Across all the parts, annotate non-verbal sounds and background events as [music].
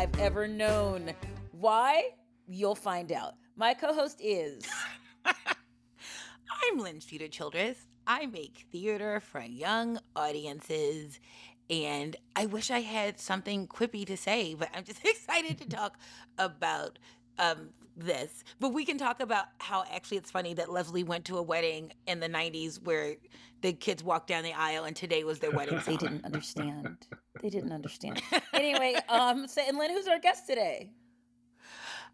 I've ever known. Why? You'll find out. My co host is. [laughs] I'm Lynn Streeter Childress. I make theater for young audiences, and I wish I had something quippy to say, but I'm just [laughs] excited to talk about um, this. But we can talk about how actually it's funny that Leslie went to a wedding in the 90s where the kids walked down the aisle and today was their wedding. They didn't understand. They didn't understand. [laughs] Anyway, um, so, and Lynn, who's our guest today?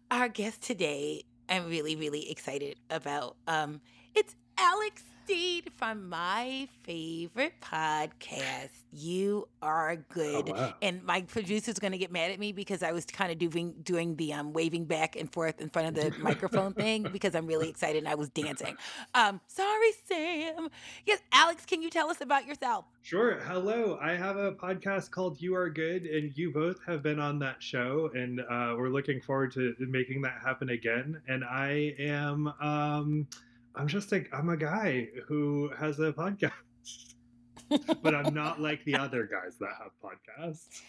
Our guest today, I'm really, really excited about. Um, it's Alex Steed from my favorite podcast, You Are Good. Oh, wow. And my producer's going to get mad at me because I was kind of doing doing the um, waving back and forth in front of the [laughs] microphone thing because I'm really excited and I was dancing. Um, sorry, Sam. Yes, Alex, can you tell us about yourself? Sure. Hello. I have a podcast called You Are Good, and you both have been on that show, and uh, we're looking forward to making that happen again. And I am, um, I'm just like, I'm a guy who has a podcast, [laughs] but I'm not like the other guys that have podcasts.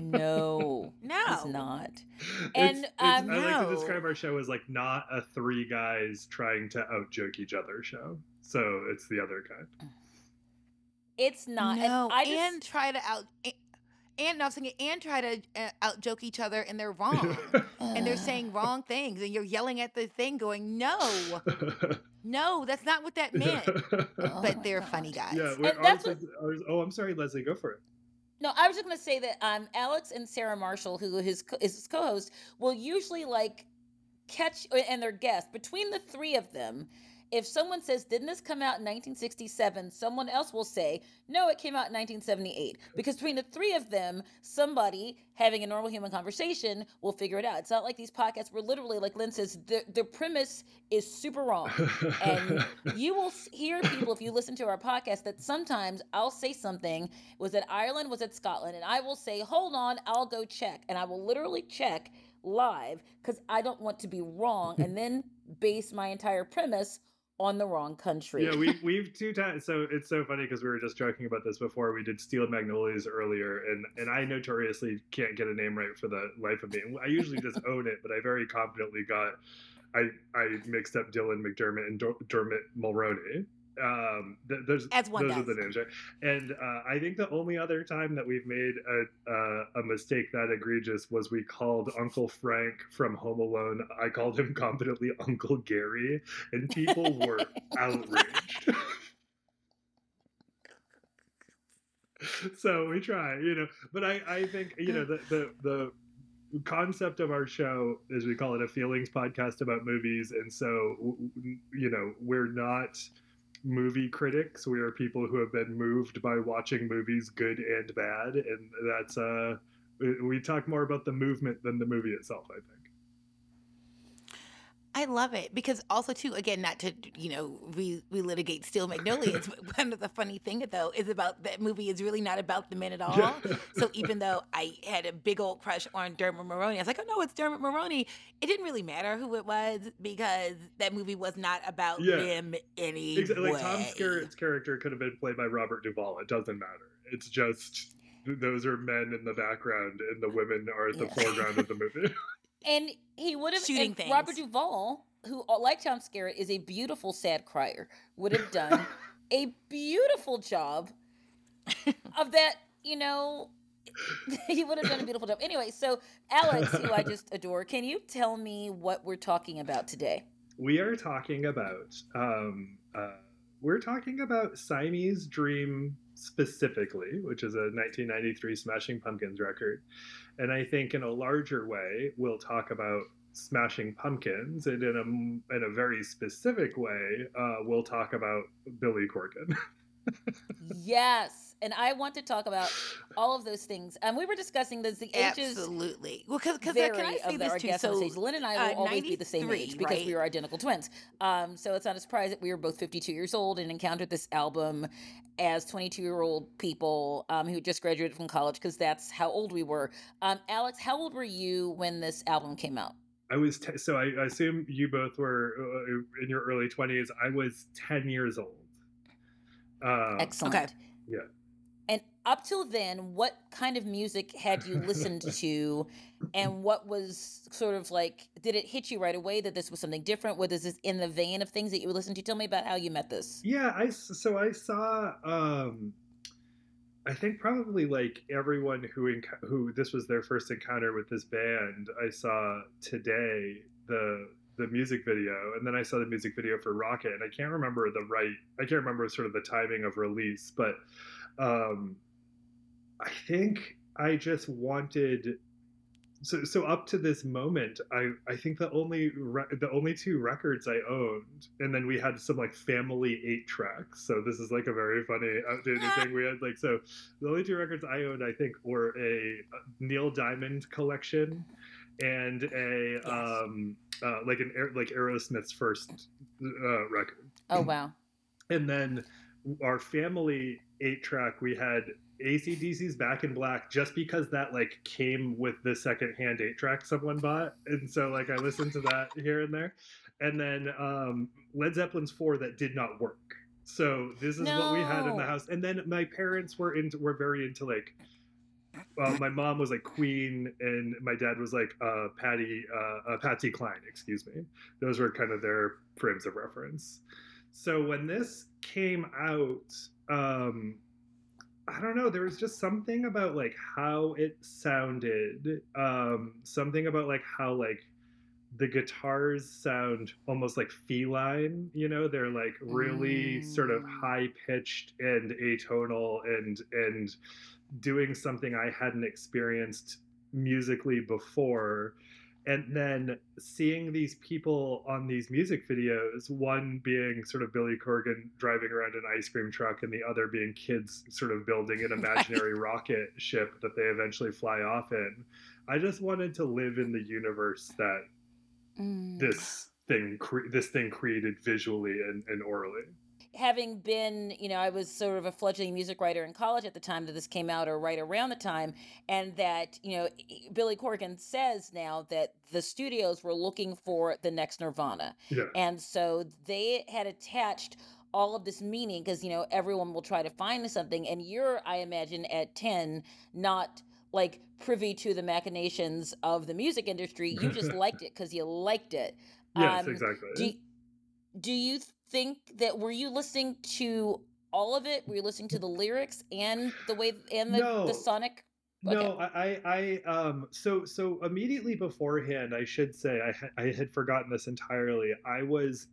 No, [laughs] No. he's not. And, it's- um, I like to describe our show as like not a three guys trying to out joke each other show. So it's the other kind. It's not. no, and I just, and try to out. And no, I was thinking, and try to uh, out joke each other, and they're [laughs] wrong. and they're saying wrong things, and you're yelling at the thing, going, "No, [laughs] no, that's not what that meant." [laughs] Oh but they're God. funny guys. Yeah, we're, that's ours is- ours- oh, I'm sorry, Leslie, go for it. No, I was just going to say that um, Alex and Sarah Marshall, who his co- is his co-host, will usually like catch and their guest between the three of them. If someone says, "Didn't this come out in 1967?" someone else will say, "No, it came out in 1978." Because between the three of them, somebody having a normal human conversation will figure it out. It's not like these podcasts where literally, like Lynn says, the the premise is super wrong. And [laughs] you will hear people if you listen to our podcast that sometimes I'll say something was it Ireland was it Scotland and I will say hold on I'll go check and I will literally check live cuz I don't want to be wrong and then base my entire premise on the wrong country. yeah, we [laughs] we've two times. So it's so funny because we were just joking about this before. We did Steel Magnolias earlier, and and I notoriously can't get a name right for the life of me. I usually just [laughs] own it, but I very confidently got. I I mixed up Dylan McDermott and Dermot Mulroney. Um, th- those As one those are the names, right? And uh, I think the only other time that we've made a uh, a mistake that egregious was we called Uncle Frank from Home Alone. I called him [laughs] confidently Uncle Gary, and people were [laughs] outraged. [laughs] so we try, you know, but I, I think, you know, the, the, the concept of our show is we call it a feelings podcast about movies. And so, you know, we're not movie critics. We are people who have been moved by watching movies, good and bad. And that's, uh, we- we talk more about the movement than the movie itself, I think. I love it because also too again not to you know re relitigate Steel Magnolias, but one of the funny thing though is about that movie is really not about the men at all. Yeah. [laughs] So even though I had a big old crush on Dermot Mulroney, I was like, oh no, it's Dermot Mulroney. It didn't really matter who it was because that movie was not about Yeah. them anyway. Exactly. Like Tom Skerritt's character could have been played by Robert Duvall. It doesn't matter. It's just those are men in the background and the women are at the Yeah. foreground of the movie. [laughs] And he would have Shooting and Robert. Duvall, who uh, like Tom Skerritt is a beautiful sad crier, would have done [laughs] a beautiful job of that, you know, [laughs] he would have done a beautiful job. Anyway, so Alex, who I just [laughs] adore, can you tell me what we're talking about today? we are talking about um, uh, we're talking about Siamese Dream specifically, which is a 1993 Smashing Pumpkins record, and I think in a larger way we'll talk about Smashing Pumpkins, and in a in a very specific way uh, we'll talk about Billy Corgan. [laughs] yes, and I want to talk about all of those things. Um, we were discussing this, the ages Absolutely. Well, because can I say of the, this too? So stage. Lynn and I uh, will always be the same age because we right? are identical twins. Um, so it's not a surprise that we were both 52 years old and encountered this album as 22 year old people um, who just graduated from college because that's how old we were. Um, Alex, how old were you when this album came out? I was t- so I I assume you both were uh, in your early 20s. I was 10 years old. Um, Excellent. okay. And up till then, what kind of music had you listened [laughs] to, and what was sort of like? Did it hit you right away that this was something different? Was this in the vein of things that you would listen to? Tell me about how you met this. Yeah, I so I saw. um I think probably like everyone who enc- who this was their first encounter with this band. I saw today the the music video, and then I saw the music video for Rocket, and I can't remember the right. I can't remember sort of the timing of release, but um, I think I just wanted. So, so up to this moment, I, I think the only re- the only two records I owned, and then we had some like family eight tracks. So this is like a very funny outdated [laughs] thing. We had like so the only two records I owned, I think, were a Neil Diamond collection and a yes. um uh, like an like Aerosmith's first uh, record. Oh wow! And then our family eight track, we had ACDC's Back in Black just because that like came with the second hand eight track someone bought. And so like I listened to that here and there. And then um Led Zeppelin's four that did not work. So this is no. what we had in the house. And then my parents were into were very into like uh, my mom was like Queen, and my dad was like uh, Patty, uh, uh, Patsy Cline. Excuse me. Those were kind of their frames of reference. So when this came out, um, I don't know. There was just something about like how it sounded. Um, something about like how like the guitars sound almost like feline. You know, they're like really mm. sort of mm. high pitched and atonal and and doing something I hadn't experienced musically before and then seeing these people on these music videos one being sort of billy corgan driving around an ice cream truck and the other being kids sort of building an [laughs] imaginary rocket ship that they eventually fly off in i just wanted to live in the universe that mm. this thing cre- this thing created visually and, and orally having been, you know, I was sort of a fledgling music writer in college at the time that this came out, or right around the time, and that, you know, Billy Corgan says now that the studios were looking for the next Nirvana. Yeah. And so they had attached all of this meaning because, you know, everyone will try to find something. And you're, I imagine, at 10, not like privy to the machinations of the music industry. You just [laughs] liked it because you liked it. Yes, um, exactly. Do, do you think that were you listening to all of it? Were you listening to the lyrics and the way and the, no. the sonic? Okay. No, I, I, um, so, so immediately beforehand, I should say, I, I had forgotten this entirely. I was,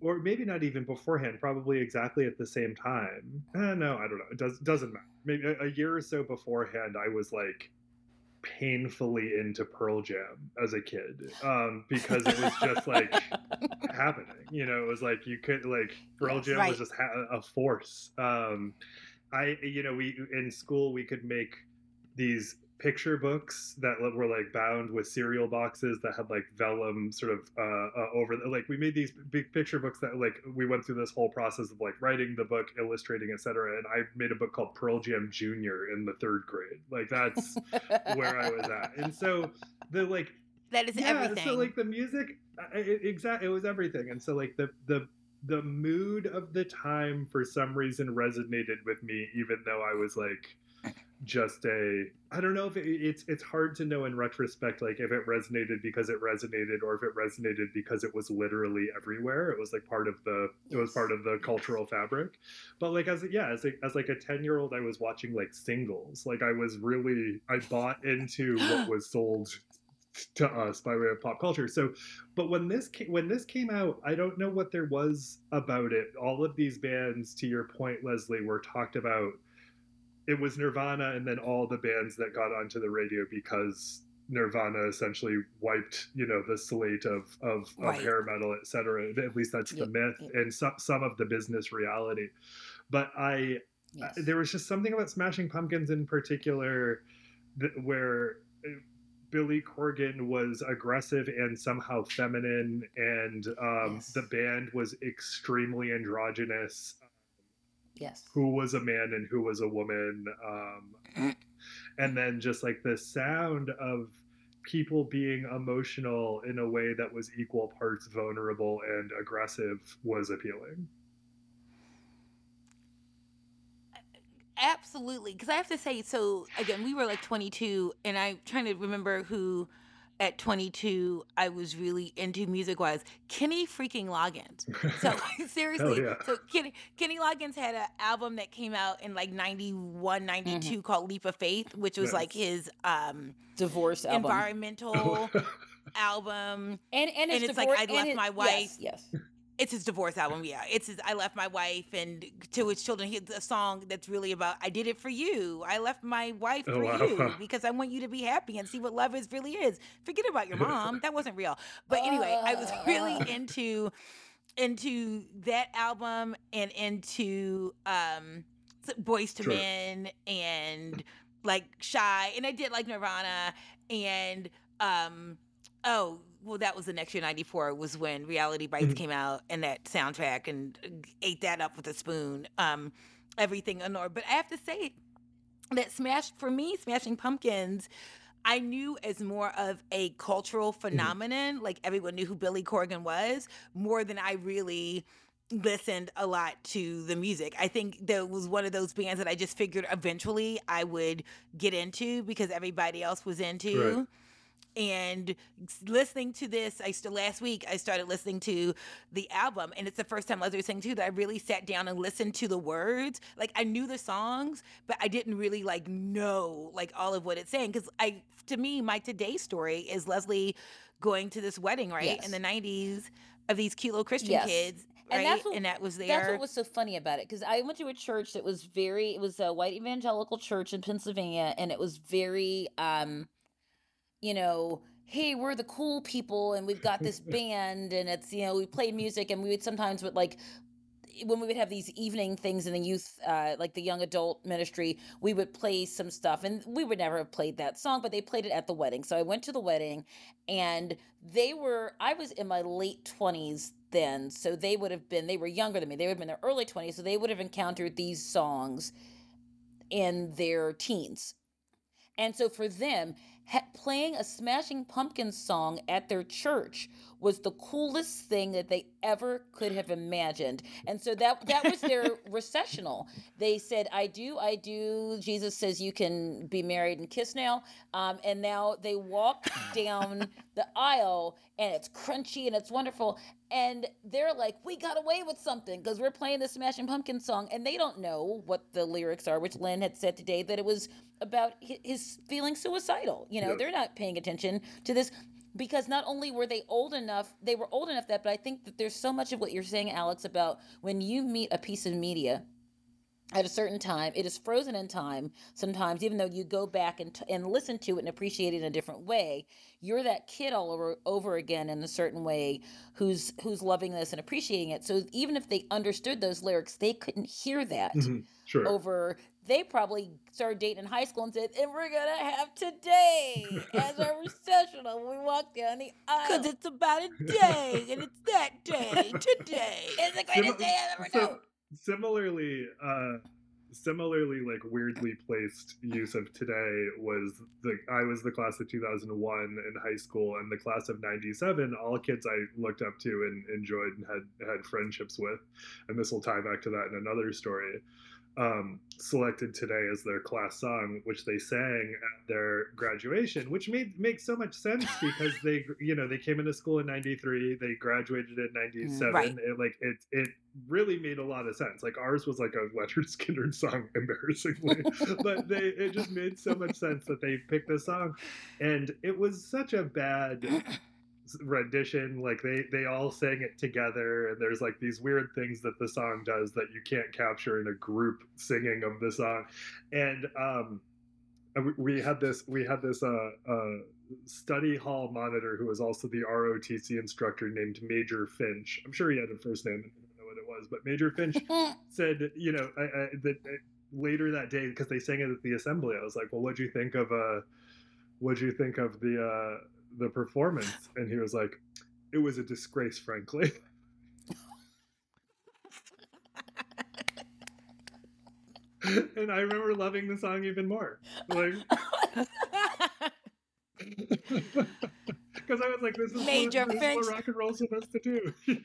or maybe not even beforehand, probably exactly at the same time. Eh, no, I don't know. It does, doesn't matter. Maybe a, a year or so beforehand, I was like, painfully into Pearl Jam as a kid um, because it was just like [laughs] happening. You know, it was like you could like Pearl Jam right. was just ha- a force. Um, I, you know, we in school we could make these picture books that were like bound with cereal boxes that had like vellum sort of uh, uh, over the, like we made these big picture books that like we went through this whole process of like writing the book illustrating etc and i made a book called pearl jam junior in the third grade. Like that's [laughs] where i was at. And so the like that is yeah, everything. so like the music exactly it was everything. And so like the the the mood of the time for some reason resonated with me even though i was like just a I don't know if it, it's it's hard to know in retrospect like if it resonated because it resonated or if it resonated because it was literally everywhere. It was like part of the it was part of the cultural fabric. But like as yeah as a, as like a ten year old, I was watching like singles. Like I was really I bought into what [gasps] was sold to us by way of pop culture. So, but when this came, when this came out, I don't know what there was about it. All of these bands, to your point, Leslie, were talked about it was Nirvana and then all the bands that got onto the radio because Nirvana essentially wiped, you know, the slate of of, right. of hair metal, et cetera. At least that's the yeah, myth yeah. and some some of the business reality. But I, yes. there was just something about Smashing Pumpkins in particular that, where uh, Billy Corgan was aggressive and somehow feminine, and um, yes. the band was extremely androgynous yes who was a man and who was a woman um, and then just like the sound of people being emotional in a way that was equal parts vulnerable and aggressive was appealing absolutely. Because I have to say, so again, we were like 22, and I'm trying to remember who at 22 I was really into music wise. Kenny freaking Loggins. So [laughs] [laughs] seriously, yeah. so Kenny Kenny Loggins had an album that came out in like 91, 92 called Leap of Faith, which was like his um Divorce album. environmental [laughs] album. and and, and his it's like, I left it- my wife. Yes. yes. It's his divorce album, yeah. It's his I left my wife and to his children. He a song that's really about I did it for you. I left my wife Oh, for wow. you [laughs] because I want you to be happy and see what love is really is. Forget about your mom. That wasn't real. But anyway, I was [laughs] really into into that album and into um Boyz II Sure. Men and like Shai and I did like Nirvana and um oh well that was the next year 94 was when Reality Bites Mhm. came out and that soundtrack and ate that up with a spoon um everything in order but I have to say that smash for me smashing pumpkins I knew as more of a cultural phenomenon like everyone knew who Billy Corgan was more than I really listened a lot to the music. I think there was one of those bands that I just figured eventually I would get into because everybody else was into. Right. And listening to this, I still last week I started listening to the album, and it's the first time I was listening to that I really sat down and listened to the words. Like I knew the songs, but I didn't really like know like all of what it's saying because I, to me, my today story is Leslie going to this wedding right Yes. in the '90s of these cute little Christian Yes. kids, And right? that's what- and that was there. That's what was so funny about it because I went to a church that was very it was a white evangelical church in Pennsylvania and it was very um you know hey we're the cool people and we've got this [laughs] band and it's you know we play music and we would sometimes would like when we would have these evening things in the youth uh like the young adult ministry we would play some stuff and we would never have played that song but they played it at the wedding. So i went to the wedding and they were i was in my late 20s then so they would have been they were younger than me they would have been in their early 20s so they would have encountered these songs in their teens. And so for them playing a smashing pumpkins song at their church was the coolest thing that they ever could have imagined. And so that that was their [laughs] recessional. They said i do i do jesus says you can be married and kiss now. Um, and now they walk down the aisle and it's crunchy and it's wonderful. And they're like we got away with something because we're playing the smashing pumpkins song. And they don't know what the lyrics are which lynn had said today that it was about his feeling suicidal. You know Yeah. they're not paying attention to this because not only were they old enough they were old enough that but i think that there's so much of what you're saying alex about when you meet a piece of media at a certain time it is frozen in time sometimes even though you go back and, t- and listen to it and appreciate it in a different way you're that kid all over, over again in a certain way who's who's loving this and appreciating it so even if they understood those lyrics they couldn't hear that Mhm. Sure. over they probably started dating in high school and said and we're gonna have today as our recessional when we walk down the aisle. Because it's about a day, and it's that day today. [laughs] it's the greatest Simi- day i've ever so- known. similarly uh similarly like weirdly placed use of today was the i was the class of 2001 in high school and the class of 97 all kids i looked up to and enjoyed and had had friendships with. And this will tie back to that in another story um, selected today as their class song, which they sang at their graduation, which made makes so much sense [laughs] because they, you know, they came into school in '93, they graduated in '97. Right. It, like it, it really made a lot of sense. Like ours was like a Leonard [laughs] Skinner song, [laughs] embarrassingly, but they it just made so much sense that they picked this song, and it was such a bad rendition like they they all sang it together and there's like these weird things that the song does that you can't capture in a group singing of the song and um we, had this we had this uh uh study hall monitor who was also the ROTC instructor named Major Finch. I'm sure he had a first name. I don't know what it was, but Major Finch [laughs] said, you know, I, I, that uh, later that day because they sang it at the assembly. I was like, well, what'd you think of uh, what'd you think of the uh, the performance? And he was like, it was a disgrace, frankly. [laughs] and I remember loving the song even more, like [laughs] because I was like, this is Major what, this is what rock and roll's supposed to do. [laughs]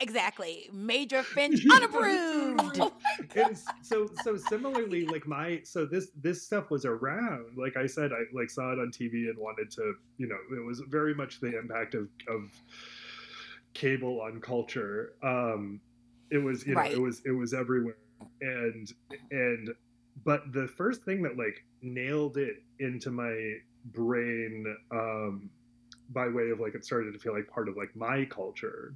Exactly. Major Finch [laughs] unapproved. [laughs] and so so similarly like my so this this stuff was around like i said i like saw it on tv and wanted to you know it was very much the impact of of cable on culture um it was you know Right. it was it was everywhere and and but the first thing that like nailed it into my brain um by way of like it started to feel like part of like my culture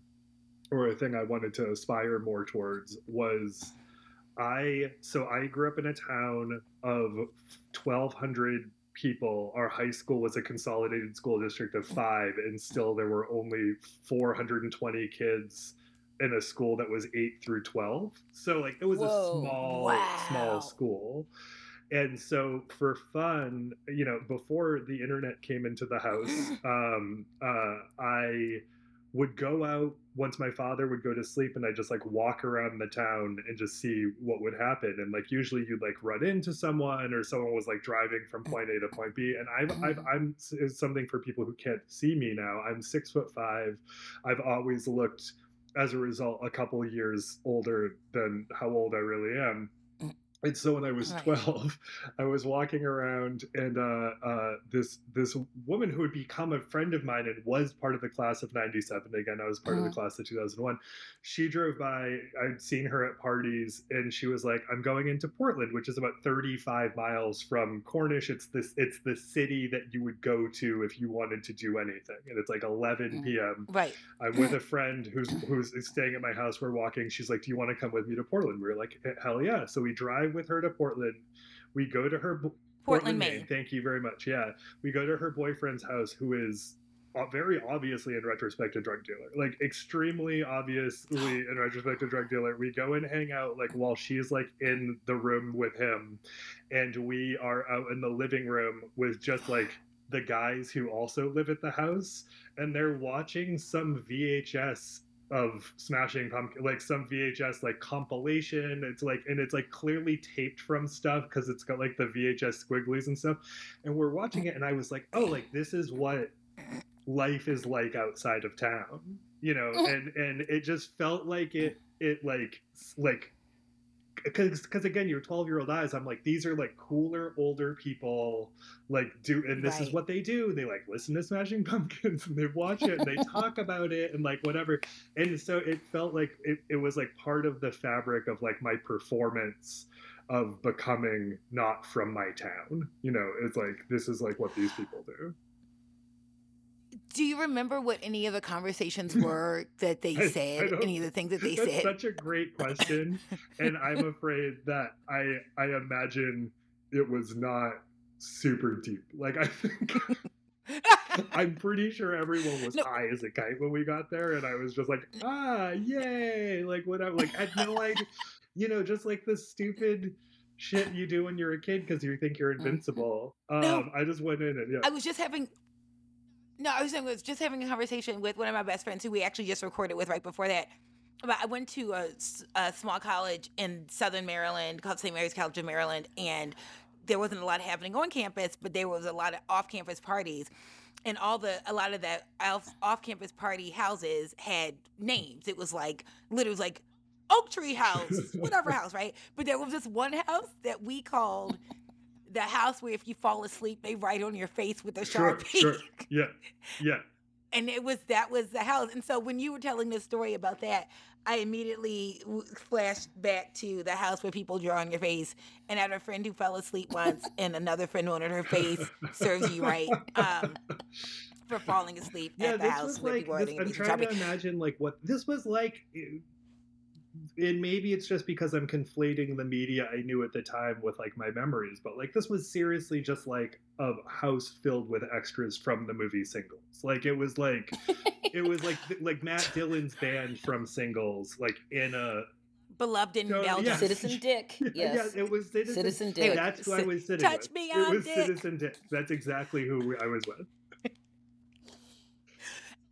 or a thing I wanted to aspire more towards was I so I grew up in a town of 1200 people our high school was a consolidated school district of 5 and still there were only 420 kids in a school that was 8 through 12 so like it was Whoa. a small Wow. small school and so for fun you know before the internet came into the house [gasps] um uh i would go out once my father would go to sleep and I just like walk around the town and just see what would happen. And like usually you'd like run into someone or someone was like driving from point A to point B. And I've, mm-hmm. I've I'm it's something for people who can't see me now. I'm six foot five. I've always looked as a result a couple years older than how old I really am. And so when I was Right. 12, [laughs] I was walking around and uh, uh, this this woman who had become a friend of mine and was part of the class of 97, again, I was part of the Mhm. class of 2001. She drove by, I'd seen her at parties, and she was like, I'm going into Portland, which is about 35 miles from Cornish. It's this it's the city that you would go to if you wanted to do anything. And it's like 11 Mm. p.m. Right. I'm with a friend who's who's staying at my house. We're walking. She's like, "Do you want to come with me to Portland?" We are like, "Hell yeah!" So we drive with her to Portland. We go to her bo- Portland, Maine. Thank you very much. Yeah, we go to her boyfriend's house, who is uh, very obviously in retrospect a drug dealer, like extremely obviously in retrospect [gasps] a drug dealer. We go and hang out like while she's like in the room with him, and we are out in the living room with just like the guys who also live at the house and they're watching some VHS of Smashing Pumpkin, like some VHS like compilation. It's like, and it's like clearly taped from stuff because it's got like the VHS squigglies and stuff. And we're watching it, and I was like, oh, like this is what life is like outside of town, you know. Oh. And and it just felt like it, it like like because because again your 12 year old eyes i'm like these are like cooler older people like do and this is what they do they like listen to smashing pumpkins [laughs] and they watch it and they [laughs] talk about it and like whatever and so it felt like it, it was like part of the fabric of like my performance of becoming not from my town you know it's like this is like what these people do Do you remember what any of the conversations [laughs] were that they said? any of the things that they That's said? such a great question, and I'm [laughs] afraid that I I imagine it was not super deep. Like I think [laughs] I'm pretty sure everyone was No. high as a kite when we got there, and I was just like, ah, yay! Like whatever. Like I had no idea, you know, just like the stupid shit you do when you're a kid because you think you're invincible. Um, No. I just went in and yeah. I was just having. No, I was, I was just having a conversation with one of my best friends who we actually just recorded with right before that. But I went to a small college in Southern Maryland called St. Mary's College of Maryland, and there wasn't a lot happening on campus, but there was a lot of off-campus parties, and all the a lot of the off- off-campus party houses had names. It was like literally like Oak Tree House, [laughs] whatever house, right? But there was this one house that we called the house where if you fall asleep, they write on your face with a Sure, sharpie. sure. Yeah, yeah. and it was that was the house. And so when you were telling this story about that, I immediately flashed back to the house where people draw on your face. And I had a friend who fell asleep once, [laughs] and another friend wanted her face serves you right um, for falling asleep yeah, at the this house was like. This, I'm trying to imagine like what this was like. And maybe it's just because I'm conflating the media I knew at the time with like my memories, but like this was seriously just like a house filled with extras from the movie Singles. Like it was like [laughs] it was like like Matt Dillon's band from Singles, like in a Beloved in Belgium. yeah. Citizen [laughs] Dick. Yes. it was Citizen, Citizen Dick. That's who I was sitting Touch with. me it on was Dick. Citizen Dick. That's exactly who I was with.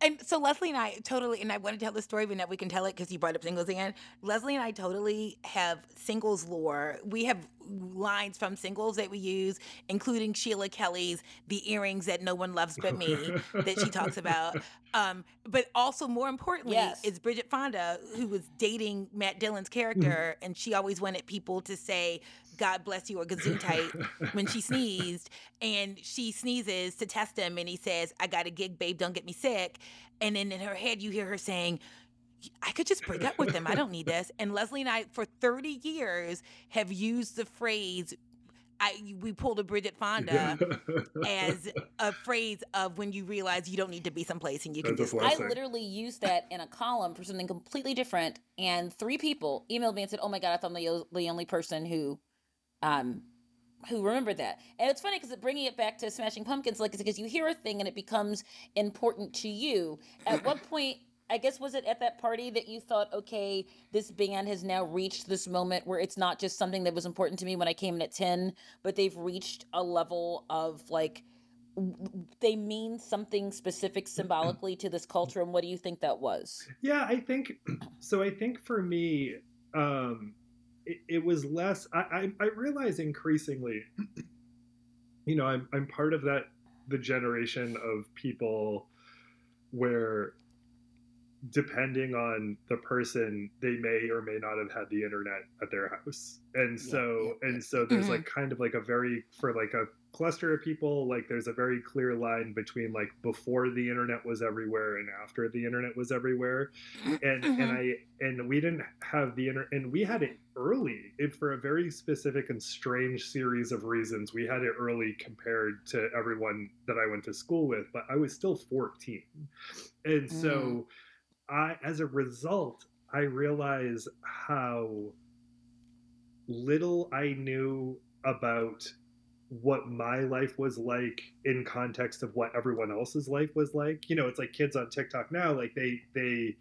And so Leslie and I totally, and I want to tell the story, but now we can tell it because you brought up singles again. Leslie and I totally have singles lore. We have lines from singles that we use, including Sheila Kelley's "The Earrings That No One Loves But Me" that she talks about. [laughs] Um, but also, more importantly, Yes. is Bridget Fonda, who was dating Matt Dillon's Mm-hmm. character, and she always wanted people to say "God bless you" or "Gesundheit" [laughs] when she sneezed, and she sneezes to test him, and he says, "I got a gig, babe. Don't get me sick." And then in her head, you hear her saying. I could just break up with him. I don't need this. And Leslie and I, for 30 years, have used the phrase, I, we pulled a Bridget Fonda [laughs] as a phrase of when you realize you don't need to be someplace and you can That's just blessing. I literally used that in a column for something completely different, and three people emailed me and said, "Oh my god, I thought I'm the, the only person who, um, who remember that." And it's funny because bringing it back to Smashing Pumpkins, like, because you hear a thing and it becomes important to you. At what [clears throat] point? I guess was it at that party that you thought, okay, this band has now reached this moment where it's not just something that was important to me when I came in at ten, but they've reached a level of like they mean something specific symbolically to this culture and what do you think that was Yeah, I think [clears throat] so. I think for me, um, it, it was less. I, I, I realize increasingly, [clears throat] you know, I'm I'm part of that the generation of people where depending on the person they may or may not have had the internet at their house and so yeah, yeah. and so there's Mhm. like kind of like a very for like a cluster of people like there's a very clear line between like before the internet was everywhere and after the internet was everywhere. And and Mhm. i and we didn't have the internet and we had it early it, for a very specific and strange series of reasons we had it early compared to everyone that i went to school with but i was still 14 and so i as a result i realize how little i knew about what my life was like in context of what everyone else's life was like you know it's like kids on tiktok now like they they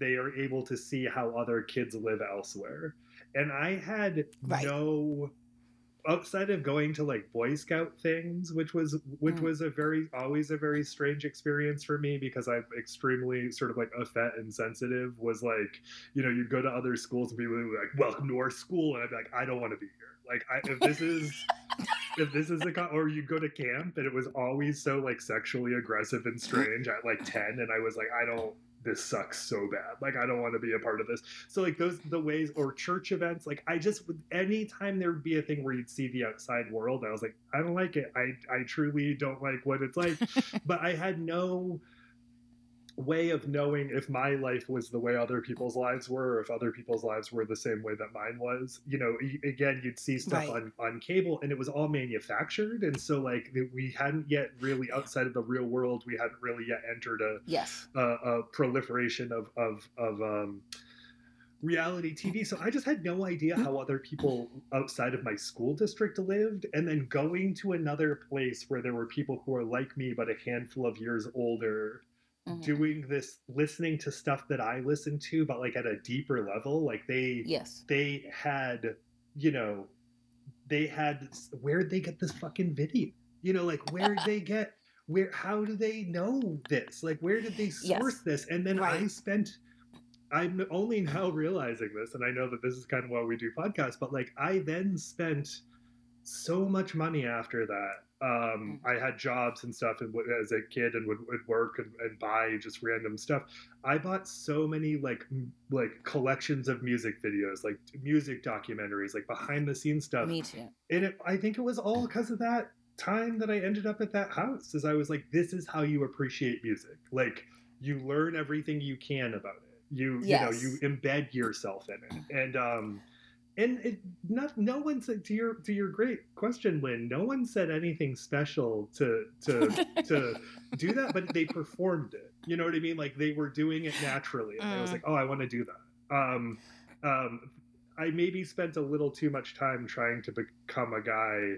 they are able to see how other kids live elsewhere and i had Right. no outside of going to like boy scout things which was which Mm. was a very always a very strange experience for me because i'm extremely sort of like effete and sensitive was like you know you'd go to other schools and people would be like welcome to our school and i'd be like i don't want to be here like I, if this is [laughs] if this is a co- or you go to camp and it was always so like sexually aggressive and strange at like 10 and i was like i don't this sucks so bad. Like i don't want to be a part of this. So like those the ways or church events like i just would anytime there would be a thing where you'd see the outside world i was like i don't like it. I i truly don't like what it's like. [laughs] But i had no way of knowing if my life was the way other people's lives were or if other people's lives were the same way that mine was you know again you'd see stuff Right. on on cable and it was all manufactured and so like we hadn't yet really outside of the real world we hadn't really yet entered a yes a, a proliferation of of of um, reality TV. So I just had no idea how other people outside of my school district lived, and then going to another place where there were people who were like me but a handful of years older. Mhm. Doing this, listening to stuff that I listened to, but like at a deeper level, like they yes they had, you know, they had where'd they get this fucking video? You know, like where'd [laughs] they get where how do they know this? Like where did they Yes. source this? And then I spent I'm only now [laughs] realizing this, and I know that this is kind of why we do podcasts, but like I then spent so much money after that. Um, I had jobs and stuff and as a kid and would, would work and, and buy just random stuff. I bought so many like m- like collections of music videos, like music documentaries, like behind the scenes stuff. me too And it, I think it was all because of that time that I ended up at that house. Is I was like, this is how you appreciate music. Like you learn everything you can about it. You you know you embed yourself in it. And um and it not no one said to your to your great question, Lynn. No one said anything special to to [laughs] to do that, but they performed it. You know what I mean? Like they were doing it naturally, and I was Mm. like, oh, I want to do that. Um, um, I maybe spent a little too much time trying to become a guy,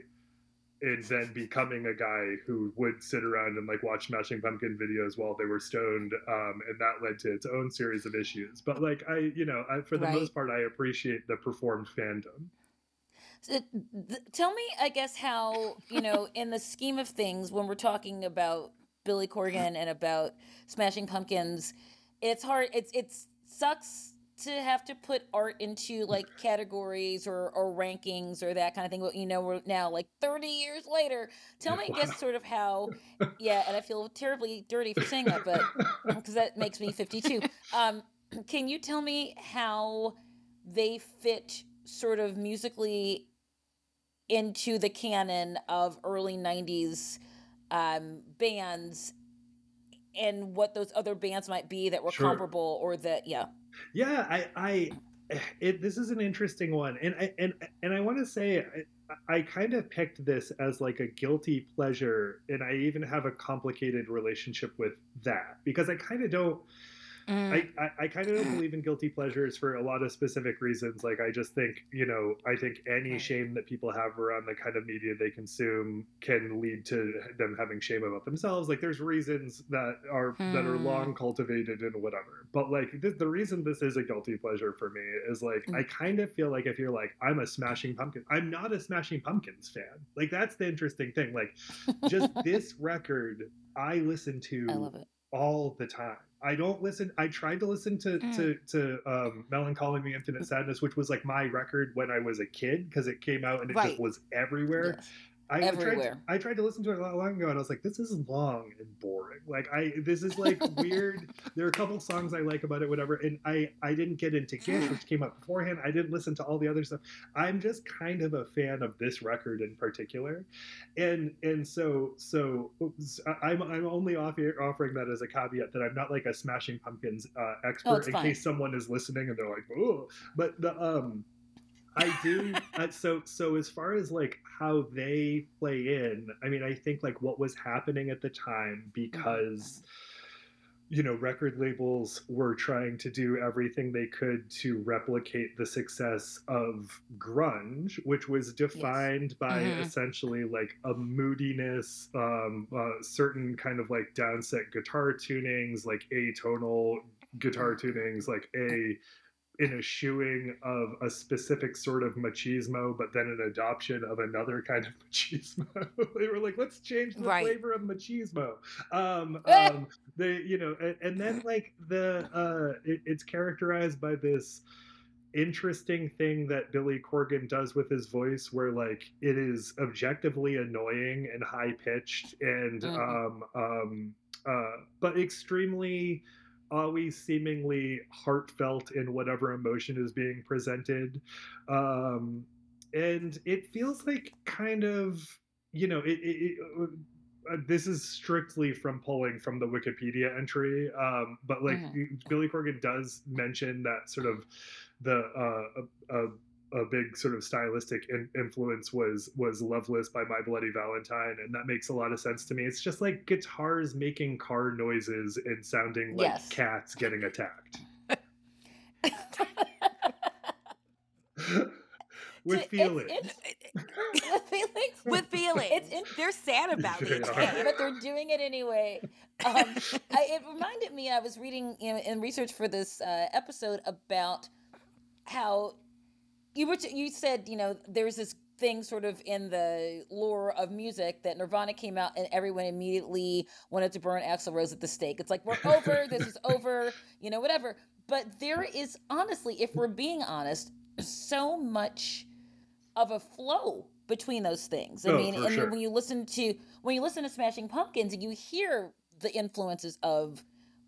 and then becoming a guy who would sit around and like watch Smashing Pumpkin videos while they were stoned, um, and that led to its own series of issues. But like I, you know, I, for the Right. most part, I appreciate the performed fandom. So, th- tell me i guess how you know [laughs] in the scheme of things when we're talking about Billy Corgan and about Smashing Pumpkins, it's hard. It's it's sucks to have to put art into like categories or, or rankings or that kind of thing. But you know, we're now like 30 years later. Tell me, I guess, sort of how, [laughs] yeah, and I feel terribly dirty for saying that, but because that makes me 52. Um, [clears throat] can you tell me how they fit sort of musically into the canon of early 90s um, bands and what those other bands might be that were sure. comparable or that, yeah. Yeah, I, I, [sighs] it, this is an interesting one, and I and and I want to say I, I kind of picked this as like a guilty pleasure, and I even have a complicated relationship with that because I kind of don't Mm. I, I, I kind of don't believe in guilty pleasures for a lot of specific reasons. Like, I just think, you know, I think any shame that people have around the kind of media they consume can lead to them having shame about themselves. Like, there's reasons that are mm. that are long hmm. cultivated and whatever. But like, th- the reason this is a guilty pleasure for me is like, mm. I kind of feel like if you're like, I'm a Smashing Pumpkin, I'm not a Smashing Pumpkins fan. Like, that's the interesting thing. Like, just [laughs] this record, I listen to I all the time. I don't listen. I tried to listen to mm. to to um, "Mellon Collie and the Infinite Sadness," which was like my record when I was a kid because it came out and it right. just was everywhere. Yes. I everywhere. Tried, I tried to listen to it a lot long ago, and I was like, "This is long and boring. Like, I this is like [laughs] weird." There are a couple songs I like about it, whatever. And I I didn't get into Gish, which came out beforehand. I didn't listen to all the other stuff. I'm just kind of a fan of this record in particular, and and so so I'm I'm only offer, offering that as a caveat that I'm not like a Smashing Pumpkins uh, expert oh, in fine. case someone is listening and they're like, "Oh," but the um I do. Uh, so so as far as like how they play in, I mean, I think like what was happening at the time because you know record labels were trying to do everything they could to replicate the success of grunge which was defined yes. by mm-hmm. essentially like a moodiness um uh, certain kind of like downset guitar tunings like atonal guitar tunings like a in a shoeing of a specific sort of machismo, but then an adoption of another kind of [laughs] machismo. they were like, let's change the right. flavor of machismo. Um, [laughs] um, they, you know, and, and then like the, uh, it, it's characterized by this interesting thing that Billy Corgan does with his voice, where like it is objectively annoying and high pitched and, mm-hmm. um, um, uh, but extremely always seemingly heartfelt in whatever emotion is being presented. Um, and it feels like kind of, you know, it, it, it uh, this is strictly from pulling from the Wikipedia entry, um, but like mm-hmm. Billy Corgan does mention that sort of the uh, uh, a big sort of stylistic in- influence was was Loveless by My Bloody Valentine, and that makes a lot of sense to me. It's just like guitars making car noises and sounding like yes. cats getting attacked. with feelings. It's, it's, with feelings. with feelings. It's in, they're sad [laughs] about it, [laughs] but they're doing it anyway. Um, I, it reminded me. I was reading you know, in research for this uh, episode about how you were t- you said you know there's this thing sort of in the lore of music that Nirvana came out and everyone immediately wanted to burn Axl Rose at the stake. It's like we're over, this is [laughs] over, you know, whatever. But there is honestly, if we're being honest, so much of a flow between those things. I oh, mean, and sure. when you listen to when you listen to Smashing Pumpkins, you hear the influences of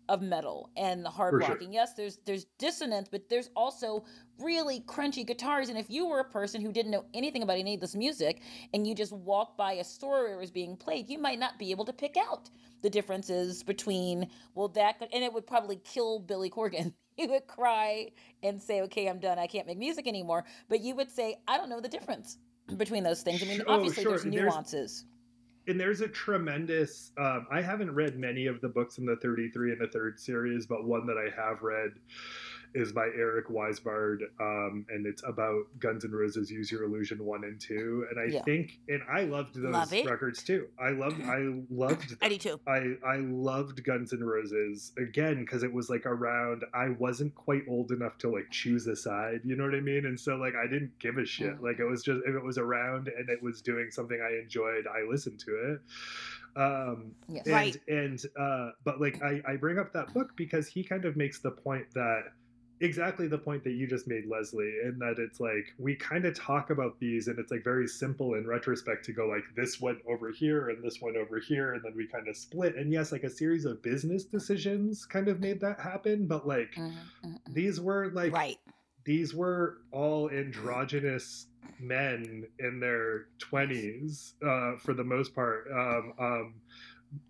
of metal and the hard For rocking. Sure. Yes, there's there's dissonance, but there's also really crunchy guitars. And if you were a person who didn't know anything about any of this music and you just walked by a store where it was being played, you might not be able to pick out the differences between well that and it would probably kill Billy Corgan. [laughs] He would cry and say, "Okay, I'm done. I can't make music anymore." But you would say, "I don't know the difference between those things." I mean, oh, obviously sure. there's nuances. There's- and there's a tremendous um, i haven't read many of the books in the 33 and the third series but one that i have read is by Eric Weisbard, um, and it's about Guns N' Roses "Use Your Illusion" one and two. And I yeah. think, and I loved those Love records too. I loved, I [laughs] loved. I do too. I I loved Guns N' Roses again because it was like around. I wasn't quite old enough to like choose a side. You know what I mean? And so like I didn't give a shit. Mm. Like it was just if it was around and it was doing something I enjoyed, I listened to it. Um, Yes. and, Right. And uh, but like I, I bring up that book because he kind of makes the point that exactly the point that you just made, Leslie, in that it's like we kind of talk about these and it's like very simple in retrospect to go like this went over here and this went over here and then we kind of split. And yes, like a series of business decisions kind of made that happen, but like Mhm, mhm, mhm. these were like right. these were all androgynous men in their 20s uh, for the most part um, um,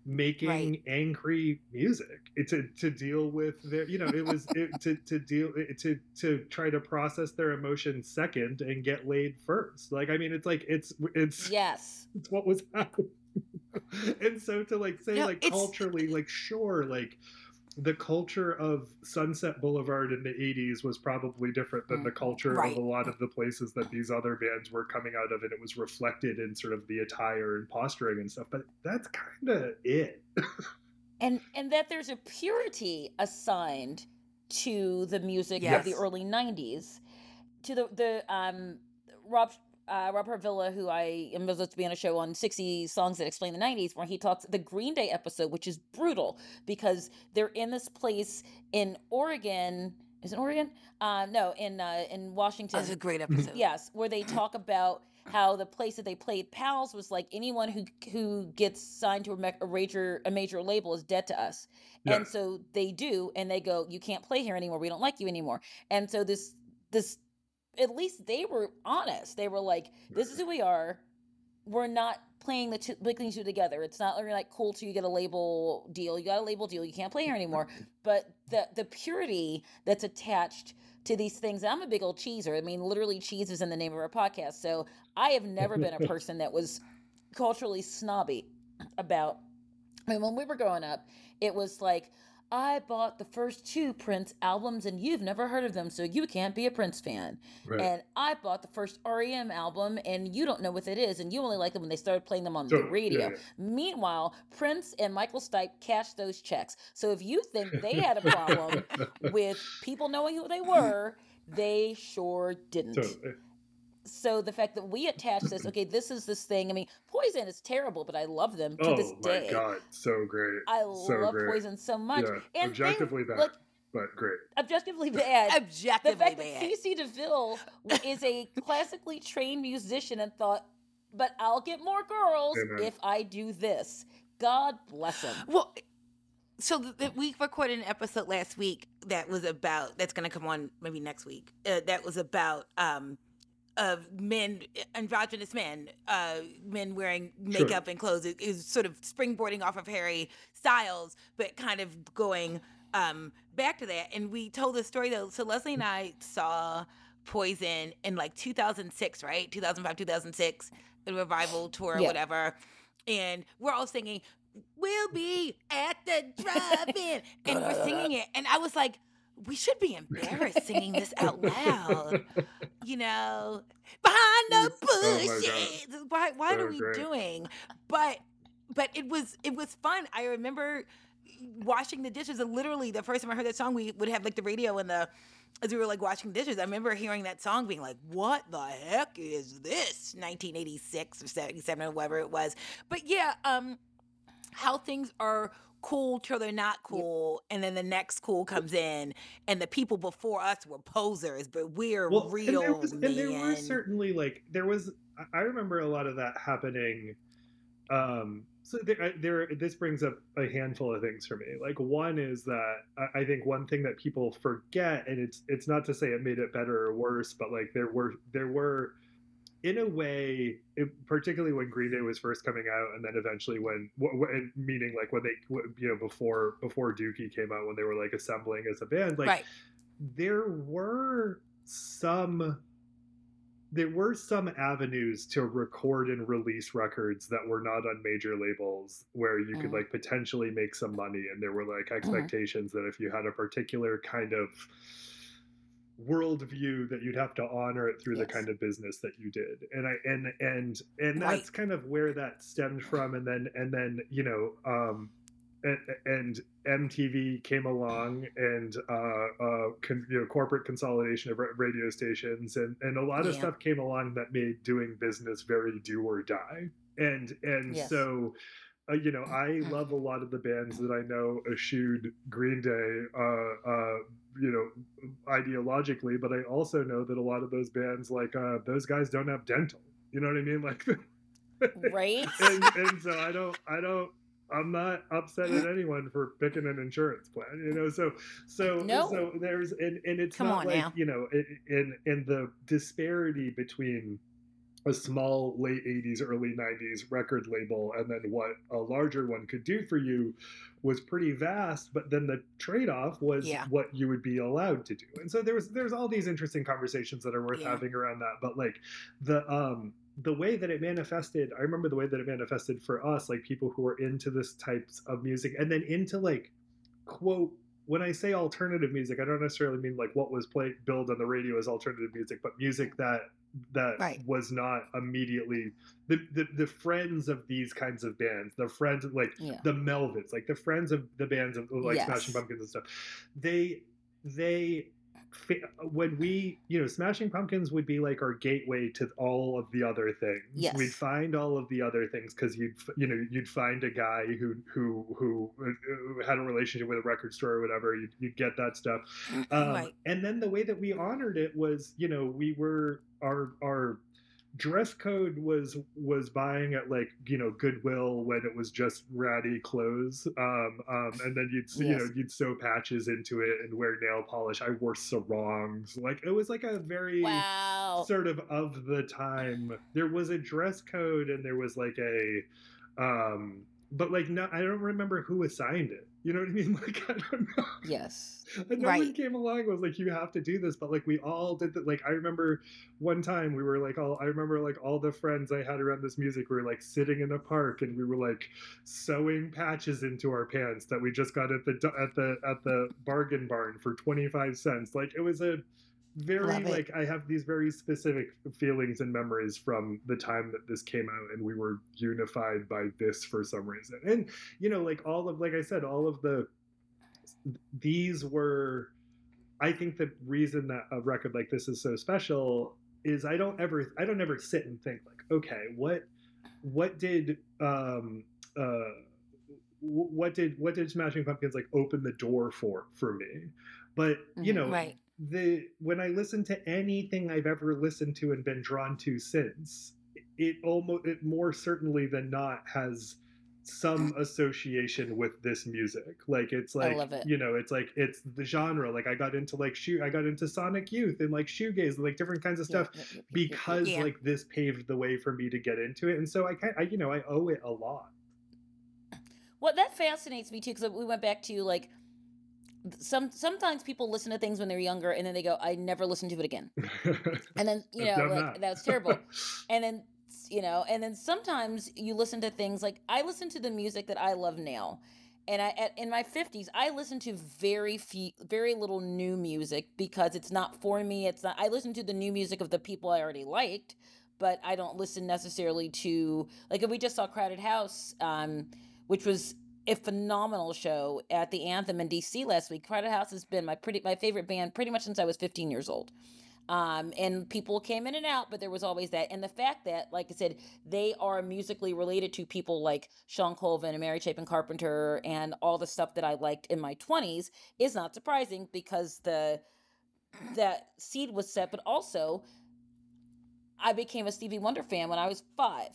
making Right. angry music eh, to, to deal with their you know it was [laughs] it, to, to deal eh, to to try to process their emotions second and get laid first like i mean it's like it's it's Yes. [laughs] it's what was [laughs] happening and so to like say No, like it's- culturally like sure like the culture of sunset boulevard in the 80s was probably different than the Mhm. culture Right. of a lot of the places that these other bands were coming out of and it was reflected in sort of the attire and posturing and stuff but that's kind of it [laughs] and and that there's a purity assigned to the music of the early 90s to the the um rob uh, Rob Harvilla, who I am supposed to be on a show on 60 songs that explain the 90s, where he talks the Green Day episode, which is brutal because they're in this place in Oregon. Is it Oregon? Uh, no, in uh, in Washington. That's a great episode. Yes, where they talk about how the place that they played Pals was like anyone who who gets signed to a, me- a major a major label is dead to us, Yeah. and so they do, and they go, you can't play here anymore. We don't like you anymore. And so this this at least they were honest. They were like, this is who we are. We're not playing the two, playing two together. It's not really like cool till you get a label deal. You got a label deal. You can't play here anymore. [laughs] but the the purity that's attached to these things. I'm a big old cheeser. I mean, literally, cheese is in the name of our podcast. So I have never been a [laughs] person that was culturally snobby about. I mean, when we were growing up, it was like, I bought the first two Prince albums and you've never heard of them, so you can't be a Prince fan. right And I bought the first REM album and you don't know what it is, and you only like them when they started playing them on So, the yeah, radio. yeah. Meanwhile, Prince and Michael Stipe cashed those checks. So if you think they had a problem [laughs] with people knowing who they were, they sure didn't. So, eh, So the fact that we attach this, okay, this is this thing. I mean, Poison is terrible, but I love them to oh this day. Oh my god so great I so love great. Poison so much. yeah And they- objectively bad like but great objectively [laughs] bad. objectively the fact bad. that CC DeVille is a classically trained musician and thought, but I'll get more girls Amen. if I do this. God bless him. Well, so th- th- we recorded an episode last week that was about that's going to come on maybe next week. Uh, that was about um of men, androgynous men, uh, men wearing Sure. makeup and clothes. It is sort of springboarding off of Harry Styles, but kind of going um back to that. And we told the story though. So Leslie and I saw Poison in like 2006, right? 2005, 2006, the revival tour or Yeah. whatever. And we're all singing, We'll be at the drive-in. and we're singing it. And I was like, we should be embarrassed singing this out loud. [laughs] You know, behind the Oh bushes. Why, why So are we great. doing? But but it was it was fun. I remember washing the dishes. And literally, the first time I heard that song, we would have like the radio and the as we were like washing dishes. I remember hearing that song, being like, "What the heck is this?" 1986 or 77 or whatever it was. But yeah, um, how things are cool till they're not cool, and then the next cool comes in, and the people before us were posers, but we're well, real and there, was, and there were certainly like there was I- remember a lot of that happening um so there, I- there this brings up a handful of things for me like one is that I think one thing that people forget and it's it's not to say it made it better or worse but like there were there were in a way it, particularly when green day was first coming out and then eventually when wh- wh- meaning like when they you know before before dookie came out when they were like assembling as a band like right. there were some there were some avenues to record and release records that were not on major labels where you could Mhm. like potentially make some money and there were like expectations that if you had a particular kind of worldview that you'd have to honor it through the kind of business that you did and i and and and Right. that's kind of where that stemmed from and then and then you know um and, and MTV came along and uh, uh, con, you know corporate consolidation of radio stations and, and a lot of Yeah. stuff came along that made doing business very do or die and and Yes. so uh, you know, I love a lot of the bands that I know eschewed Green Day, uh, uh, you know, ideologically, but I also know that a lot of those bands, like uh, those guys, don't have dental. You know what I mean? [laughs] Like, right? [laughs] and, and so I don't, I don't, I'm not upset at anyone for picking an insurance plan, you know. So, so, No. so there's, and and it's Come not like now. you know, in in the disparity between a small late 80s early 90s record label and then what a larger one could do for you was pretty vast but then the trade-off was Yeah. what you would be allowed to do and so there was there's all these interesting conversations that are worth Yeah. having around that but like the um the way that it manifested i remember the way that it manifested for us like people who were into this types of music and then into like quote when I say alternative music, I don't necessarily mean like what was played billed on the radio as alternative music, but music that that Right. was not immediately the, the the friends of these kinds of bands, the friends of like Yeah. the Melvins, like the friends of the bands of like Yes. Smashing Pumpkins and stuff. They they when we you know Smashing Pumpkins would be like our gateway to all of the other things. Yes. We'd find all of the other things because you'd you know you'd find a guy who who who uh, had a relationship with a record store or whatever. You'd, you'd get that stuff. Um, Right. And then the way that we honored it was, you know, we were our our dress code was was buying at like you know Goodwill when it was just ratty clothes, um, um, and then you'd you know you'd sew patches into it and wear nail polish. I wore sarongs, like it was like a very Wow. sort of of the time. There was a dress code and there was like a um but like no I don't remember who assigned it. You know what I mean? [laughs] Like I don't know. Yes. And no one came along and was like, you have to do this. But like we all did that. Like I remember one time we were like all I remember like all the friends I had around this music were like sitting in a park and we were like sewing patches into our pants that we just got at the at the at the bargain barn for 25 cents. Like it was a very like I have these very specific feelings and memories from the time that this came out and we were unified by this for some reason. And you know, like all of like I said, all of the these were I think the reason that a record like this is so special is I don't ever I don't ever sit and think like, okay, what what did um uh what did what did Smashing Pumpkins like open the door for for me? But you Mhm. know, Right. The when I listen to anything I've ever listened to and been drawn to since, it almost it more certainly than not has some mm. association with this music. Like it's like it. you know, it's like it's the genre. Like I got into like shoe I got into Sonic Youth and like shoegaze and like different kinds of stuff yep, yep, yep. because Yeah. like this paved the way for me to get into it. And so I kind I you know, I owe it a lot. Well, that fascinates me too because we went back to like some sometimes people listen to things when they're younger and then they go, "I never listen to it again," [laughs] and then you know like that. that's terrible. and then you know, and then sometimes you listen to things like I listen to the music that I love now. And I, at, in my fifties, I listen to very few, very little new music because it's not for me. It's not. I listen to the new music of the people I already liked, but I don't listen necessarily to like if we just saw Crowded House, um, which was a phenomenal show at the Anthem in DC last week. Crowded House has been my pretty my favorite band pretty much since I was 15 years old. Um, and people came in and out, but there was always that. And the fact that, like I said, they are musically related to people like Shawn Colvin and Mary Chapin Carpenter and all the stuff that I liked in my 20s is not surprising because the that seed was set, but also I became a Stevie Wonder fan when I was five.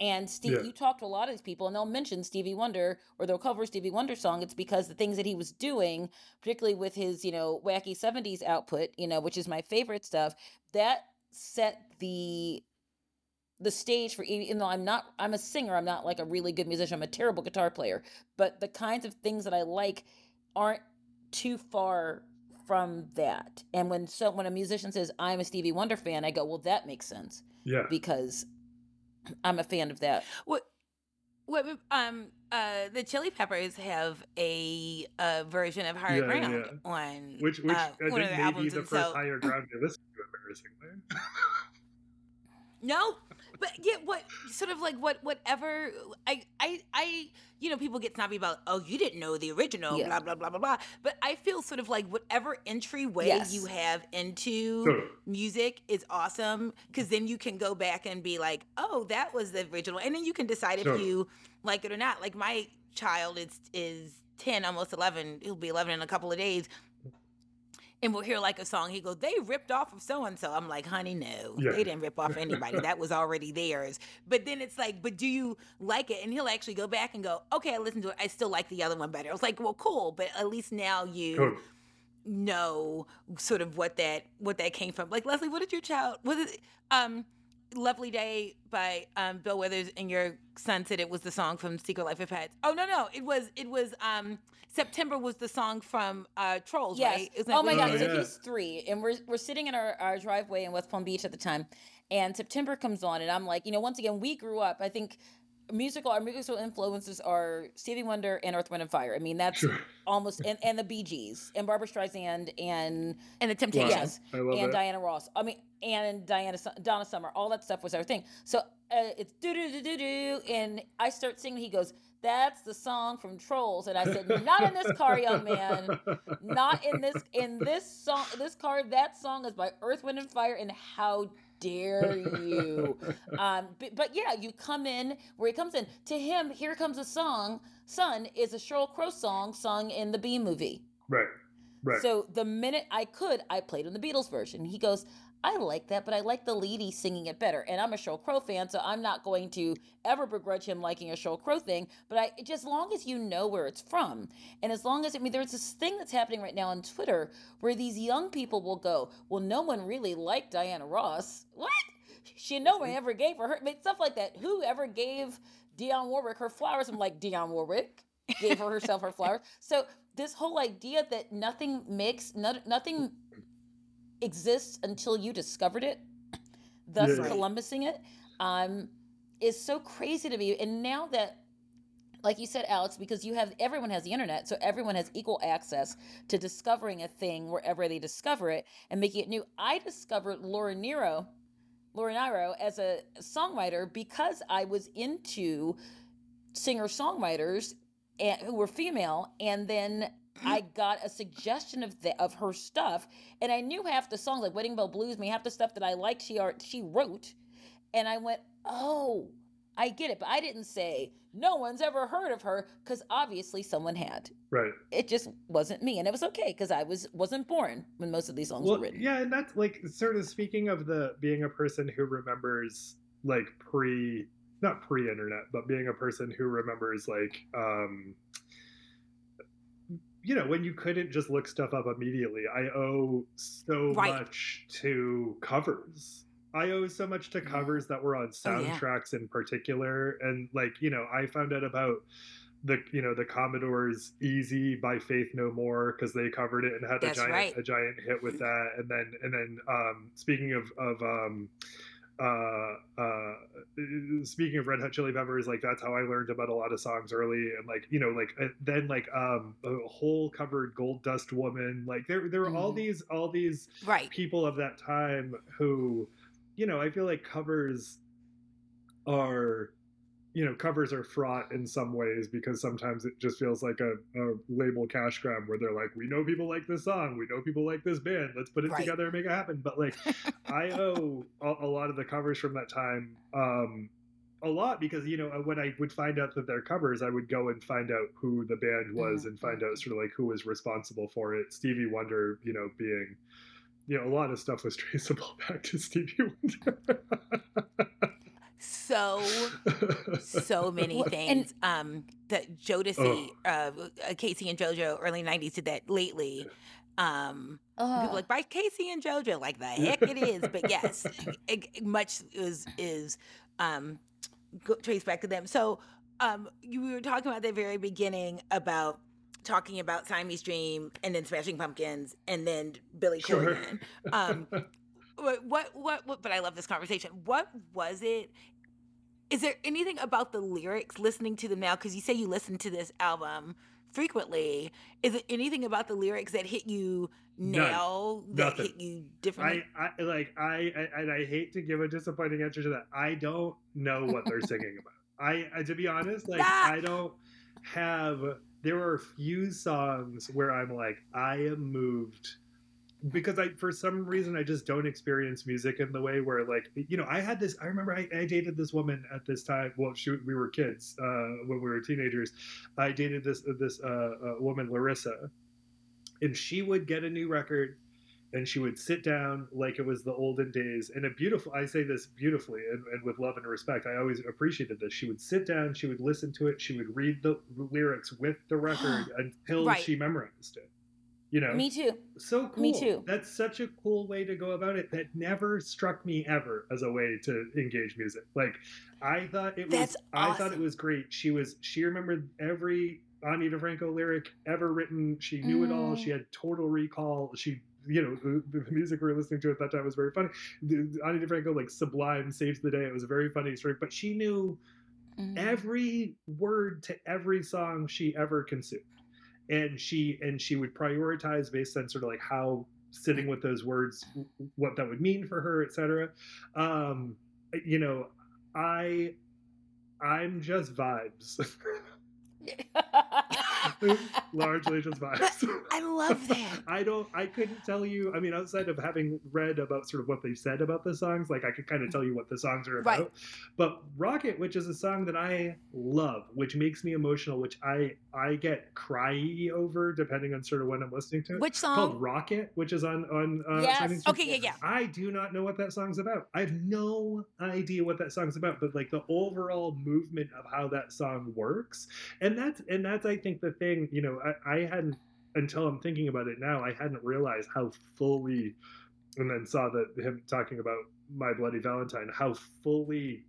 And Steve, Yeah. you talk to a lot of these people, and they'll mention Stevie Wonder or they'll cover Stevie Wonder song. It's because the things that he was doing, particularly with his, you know, wacky '70s output, you know, which is my favorite stuff, that set the the stage for even though I'm not I'm a singer, I'm not like a really good musician, I'm a terrible guitar player, but the kinds of things that I like aren't too far from that. And when so when a musician says I'm a Stevie Wonder fan, I go, "Well, that makes sense yeah. because I'm a fan of that." What? What? Um. Uh. The Chili Peppers have a, uh version of Higher Yeah, Ground yeah. on Which which uh, I think of may be the first so higher ground to listen to embarrassingly. no, but yeah, what sort of like what whatever I I I you know people get snobby about oh you didn't know the original Yeah. blah blah blah blah blah, but I feel sort of like whatever entryway Yes. you have into Totally. music is awesome because then you can go back and be like, oh, that was the original, and then you can decide if you like it or not. Like my child is is ten, almost eleven. He'll be eleven in a couple of days. And we'll hear like a song. He goes, "They ripped off of so and so." I'm like, "Honey, no, Yeah. they didn't rip off anybody. that was already theirs." But then it's like, "But do you like it?" And he'll actually go back and go, "Okay, I listened to it. I still like the other one better." I was like, "Well, cool, but at least now you." Totally. know sort of what that what that came from. Like Leslie, what did your child was it um Lovely Day by um Bill Withers and your son said it was the song from Secret Life of Pets. Oh no no, it was it was um September was the song from uh Trolls, Yes. right? Isn't Oh my what Oh, God. it So yeah. he's three, and we're we're sitting in our, our driveway in West Palm Beach at the time, and September comes on, and I'm like, you know, once again, we grew up. I think musical our musical influences are Stevie Wonder and Earth, Wind and Fire. I mean, that's Sure. almost and, and the Bee Gees and Barbra Streisand and And the Temptations. Yes. And it. Diana Ross. I mean, and Diana Donna Summer. All that stuff was our thing. So uh, it's do do do do do, and I start singing. He goes, "That's the song from Trolls," and I said, "Not in this car, young man. Not in this in this song. This car. That song is by Earth, Wind, and Fire. And how dare you?" [laughs] um, but, but yeah, you come in where he comes in. To him, here comes a song. Son is a Sheryl Crow song sung in the Bee movie. right. Right. So the minute I could, I played in the Beatles version. He goes, I like that, but I like the lady singing it better. And I'm a Sheryl Crow fan, so I'm not going to ever begrudge him liking a Sheryl Crow thing. But I just as long as you know where it's from, and as long as I mean, there's this thing that's happening right now on Twitter where these young people will go, "Well, no one really liked Diana Ross. What? She no one ever gave her her I mean, stuff like that. Who ever gave Dionne Warwick her flowers? I'm like Dionne Warwick gave her herself her flowers. So this whole idea that nothing makes no, nothing exists until you discovered it, [clears throat] thus Yeah. Columbusing it, um, is so crazy to me. And now that like you said, Alex, because you have everyone has the internet, so everyone has equal access to discovering a thing wherever they discover it and making it new. I discovered Laura Nyro, Laura Nyro as a songwriter because I was into singer songwriters and who were female, and then I got a suggestion of the, of her stuff, and I knew half the songs like Wedding Bell Blues, me half the stuff that I liked. She art she wrote, and I went, oh, I get it, but I didn't say no one's ever heard of her because obviously someone had. right. It just wasn't me, and it was okay because I was wasn't born when most of these songs Well, were written. yeah, and that's like sort of speaking of the being a person who remembers like pre not pre-internet, but being a person who remembers like um you know, when you couldn't just look stuff up immediately. I owe so Right. much to covers. I owe so much to covers that were on Oh, yeah. soundtracks in particular. And like, you know, I found out about the you know the Commodores "Easy" by Faith No More because they covered it and had That's a giant right. a giant hit with [laughs] that. And then and then um, speaking of of um, uh, uh, speaking of Red Hot Chili Peppers, like that's how I learned about a lot of songs early, and like you know, like uh, then like um, a Hole covered Gold Dust Woman. Like there there were all Mhm. these all these Right. people of that time who, you know, I feel like covers are, you know, covers are fraught in some ways because sometimes it just feels like a, a label cash grab where they're like, we know people like this song, we know people like this band, let's put it Right. together and make it happen. But like, [laughs] I owe a, a lot of the covers from that time. Um, a lot because you know when I would find out that they're covers, I would go and find out who the band was and find out sort of like who was responsible for it. Stevie Wonder, you know, being you know a lot of stuff was [laughs] traceable back to Stevie Wonder. [laughs] So so [laughs] many Well, and- things. um, that Jodeci, uh, K-Ci and JoJo, early '90s did that lately. Um, Ugh. people like by K-Ci and JoJo, like the heck it is. But [laughs] yes, it, much is is um, go, traced back to them. So um, you we were talking about the very beginning about talking about Siamese Dream and then Smashing Pumpkins and then Billy Sure. Corgan. Um, [laughs] what, what what what? But I love this conversation. What was it? Is there anything about the lyrics listening to them now? Because you say you listen to this album frequently. Is it anything about the lyrics that hit you None. now that Nothing. hit you differently? I, I like I, I and I hate to give a disappointing answer to that. I don't know what they're [laughs] singing about. I, I to be honest, like Ah! I don't have. There are a few songs where I'm like, I am moved because I for some reason I just don't experience music in the way where like you know I had this I remember I, I dated this woman at this time well she, we were kids uh, when we were teenagers. I dated this this uh, uh, woman Larissa and she would get a new record and she would sit down like it was the olden days. And a beautiful i say this beautifully and, and, with love and respect i always appreciated this. She would sit down she would listen to it she would read the lyrics with the record [gasps] until right. she memorized it you know me too so cool me too that's such a cool way to go about it that never struck me ever as a way to engage music like i thought it that's was awesome. i thought it was great she was she remembered every Ani DiFranco lyric ever written. She knew mm. it all. She mm. had total recall. She you know the, the, music we were listening to at that time was very funny. the, Ani DiFranco like Sublime saves the day. It was a very funny story, but she knew mm-hmm. every word to every song she ever consumed, and she and she would prioritize based on sort of like how sitting with those words, what that would mean for her, etc. Um, you know, I I'm just vibes. [laughs] [laughs] largely just vibes. I love that. [laughs] I don't. I couldn't tell you. I mean, outside of having read about sort of what they've said about the songs, like I could kind of tell you what the songs are about. Right. But Rocket, which is a song that I love, which makes me emotional, which I I get cryy over depending on sort of when I'm listening to it. Which song? Called Rocket, which is on on. Uh, yes. Okay. Yeah. Yeah. I do not know what that song's about. I have no idea what that song's about. But like the overall movement of how that song works, and that's and that's I think the thing. You know, I, I hadn't until I'm thinking about it now. I hadn't realized how fully, and then saw that him talking about My Bloody Valentine, how fully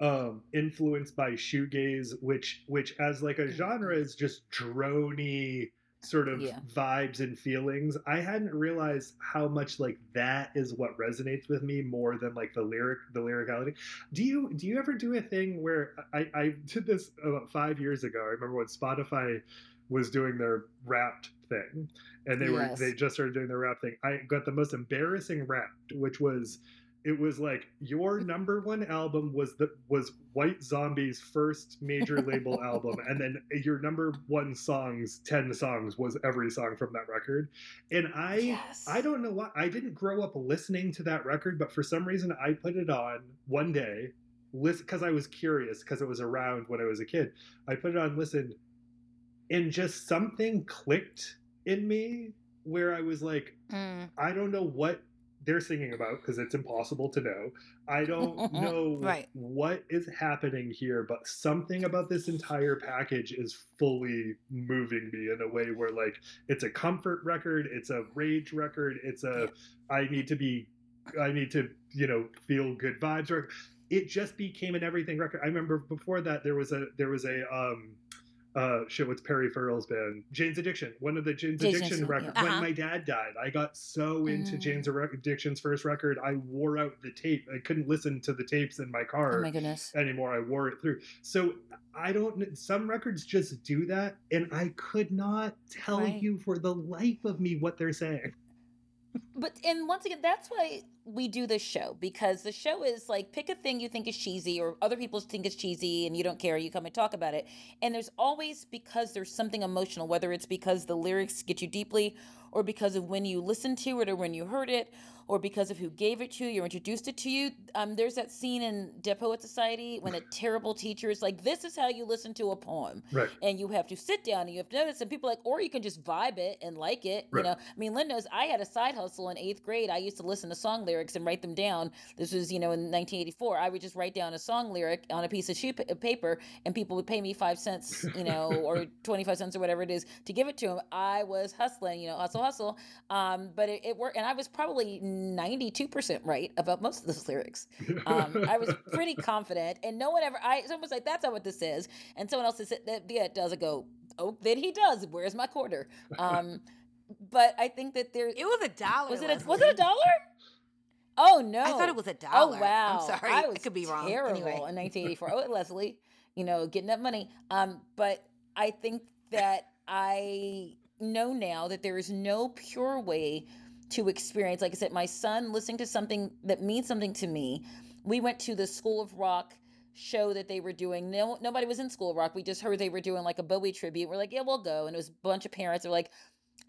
um, influenced by shoegaze, which which as like a genre is just drony sort of yeah. vibes and feelings. I hadn't realized how much like that is what resonates with me more than like the lyric the lyricality. Do you do you ever do a thing where I, I did this about five years ago? I remember when Spotify was doing their wrapped thing and they yes. were they just started doing their rap thing. I got the most embarrassing wrapped, which was it was like your number one album was the was White Zombie's first major label [laughs] album, and then your number one songs, ten songs, was every song from that record. And I yes. I don't know why I didn't grow up listening to that record, but for some reason I put it on one day, listen because I was curious because it was around when I was a kid. I put it on, listened, and just something clicked in me where I was like, mm. I don't know what they're singing about because it's impossible to know. I don't [laughs] know right. what is happening here, but something about this entire package is fully moving me in a way where like it's a comfort record, it's a rage record, it's a I need to be I need to, you know, feel good vibes or it just became an everything record. I remember before that there was a there was a um uh shit what's perry farrell's band jane's addiction one of the jane's, jane's addiction records uh-huh. when my dad died i got so into mm. jane's addiction's first record i wore out the tape i couldn't listen to the tapes in my car oh my goodness. anymore i wore it through so i don't some records just do that and i could not tell right. you for the life of me what they're saying but and once again that's why we do this show because the show is like pick a thing you think is cheesy or other people think is cheesy and you don't care you come and talk about it. And there's always because there's something emotional whether it's because the lyrics get you deeply or because of when you listened to it or when you heard it or because of who gave it to you or introduced it to you. Um, there's that scene in Dead Poet Society when a [laughs] terrible teacher is like, "This is how you listen to a poem," right. and you have to sit down and you have to notice. And people like, or you can just vibe it and like it. Right. You know, I mean, Lynn knows I had a side hustle in eighth grade. I used to listen to song lyrics and write them down. This was, you know, in 1984. I would just write down a song lyric on a piece of sheet paper, and people would pay me five cents, you know, [laughs] or 25 cents or whatever it is to give it to them. I was hustling, you know, hustle, hustle. Um, but it, it, worked, and I was probably 92% right about most of those lyrics. [laughs] Um, I was pretty confident, and no one ever, I, someone was like, that's not what this is. And someone else said, that, yeah, it does. I go, oh, then he does. Where's my quarter? Um, but I think that there, it was a dollar. Was it a, was it a dollar? Oh no! I thought it was a oh, dollar. Oh wow! I'm sorry, I was I could be wrong. Terrible anyway. in 1984. oh, Leslie, you know, getting that money. Um, but I think that I know now that there is no pure way to experience. Like I said, my son listening to something that means something to me. We went to the School of Rock show that they were doing. No, nobody was in School of Rock. We just heard they were doing like a Bowie tribute. We're like, yeah, we'll go. And it was a bunch of parents. They're like,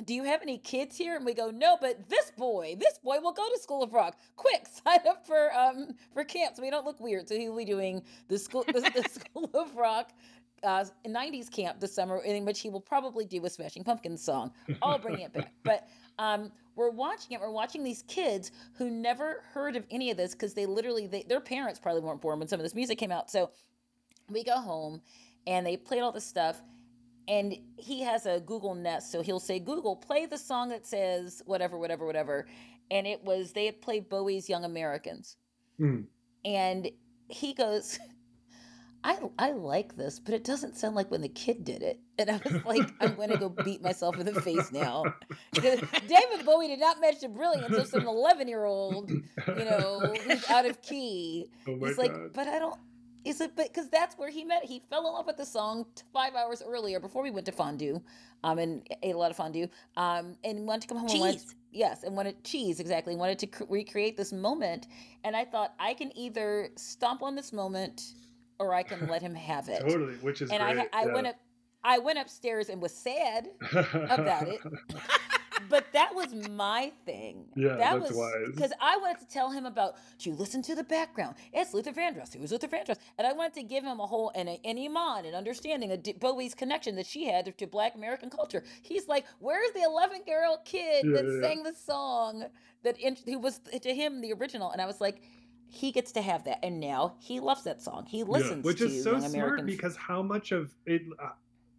do you have any kids here? And we go, no, but this boy, this boy will go to School of Rock. Quick, [laughs] sign up for um for camp so we don't look weird. So he'll be doing the school the, the [laughs] School of Rock uh, 90s camp this summer, in which he will probably do a Smashing Pumpkins song. I'll bring it back. But um, we're watching it. We're watching these kids who never heard of any of this because they literally, they, their parents probably weren't born when some of this music came out. So we go home and they played all this stuff and he has a Google Nest, so he'll say, "Google, play the song that says whatever, whatever, whatever," and it was they had played Bowie's "Young Americans," Mm. and he goes, [laughs] "I I like this, but it doesn't sound like when the kid did it." And I was like, "I'm going to go [laughs] beat myself in the face now." [laughs] David Bowie did not match the brilliance of some 11 year old, you know, who's out of key. [laughs] oh He's like, but I don't. Is it because that's where he met? He fell in love with the song t- five hours earlier before we went to fondue, um, and ate a lot of fondue, um, and wanted to come home. and wanted- Cheese. yes, and wanted cheese exactly. Wanted to cr- recreate this moment, and I thought I can either stomp on this moment, or I can let him have it. Totally, which is and I, great. ha- I yeah. went up, I went upstairs and was sad about it. [laughs] but that was my thing. Yeah, that that's was because I wanted to tell him about. Do you listen to the background? It's Luther Vandross. Who's Luther Vandross? And I wanted to give him a whole and a, an iman and understanding of D- Bowie's connection that she had to Black American culture. He's like, where's the 11 year old kid Yeah, that yeah, yeah. sang the song that in, who was to him the original? And I was like. He gets to have that, and now he loves that song. He Yeah, listens which to is so Young smart American because how much of it uh,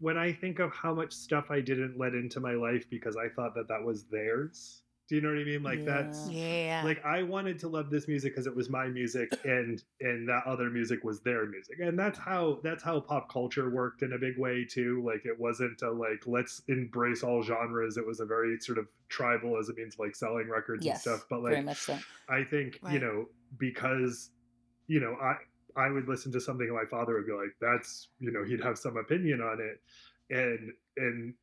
when i think of how much stuff i didn't let into my life because i thought that that was theirs do you know what i mean? Like that's Yeah. like i wanted to love this music because it was my music [coughs] and and that other music was their music. And that's how that's how pop culture worked in a big way too. Like it wasn't a like let's embrace all genres. It was a very sort of tribal as it means like selling records yes, and stuff. But very like much so. I think you know because you know I I would listen to something and my father would be like that's you know he'd have some opinion on it. And and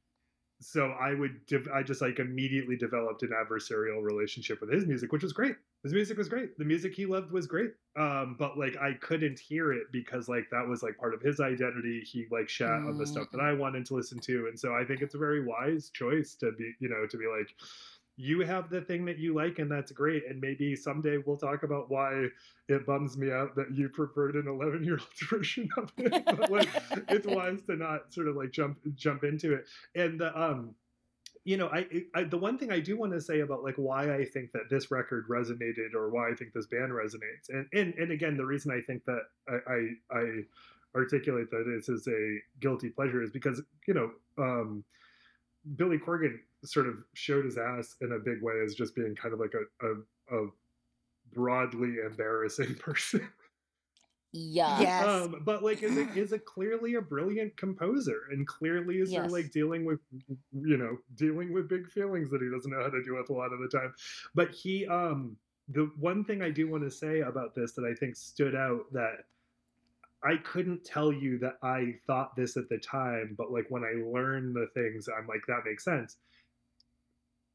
so I would dev- I just like immediately developed an adversarial relationship with his music which was great. His music was great. The music he loved was great. Um but like I couldn't hear it because like that was like part of his identity. He like shat on the stuff that I wanted to listen to. And so I think it's a very wise choice to be you know to be like you have the thing that you like and that's great and maybe someday we'll talk about why it bums me out that you preferred an 11 year old [laughs] version of it but like it's wise to not sort of like jump jump into it. And the um you know I, I the one thing i do want to say about like why i think that this record resonated or why i think this band resonates and and, and again the reason i think that i i, I articulate that this is a guilty pleasure is because you know um Billy Corgan sort of showed his ass in a big way as just being kind of like a a, a broadly embarrassing [laughs] person. Yeah. Yes. Um, but like is a, [gasps] is a clearly a brilliant composer and clearly is Yes. like dealing with you know dealing with big feelings that he doesn't know how to deal with a lot of the time. But he um the one thing I do want to say about this that I think stood out that I couldn't tell you that I thought this at the time, but like when I learned the things, I'm like, that makes sense.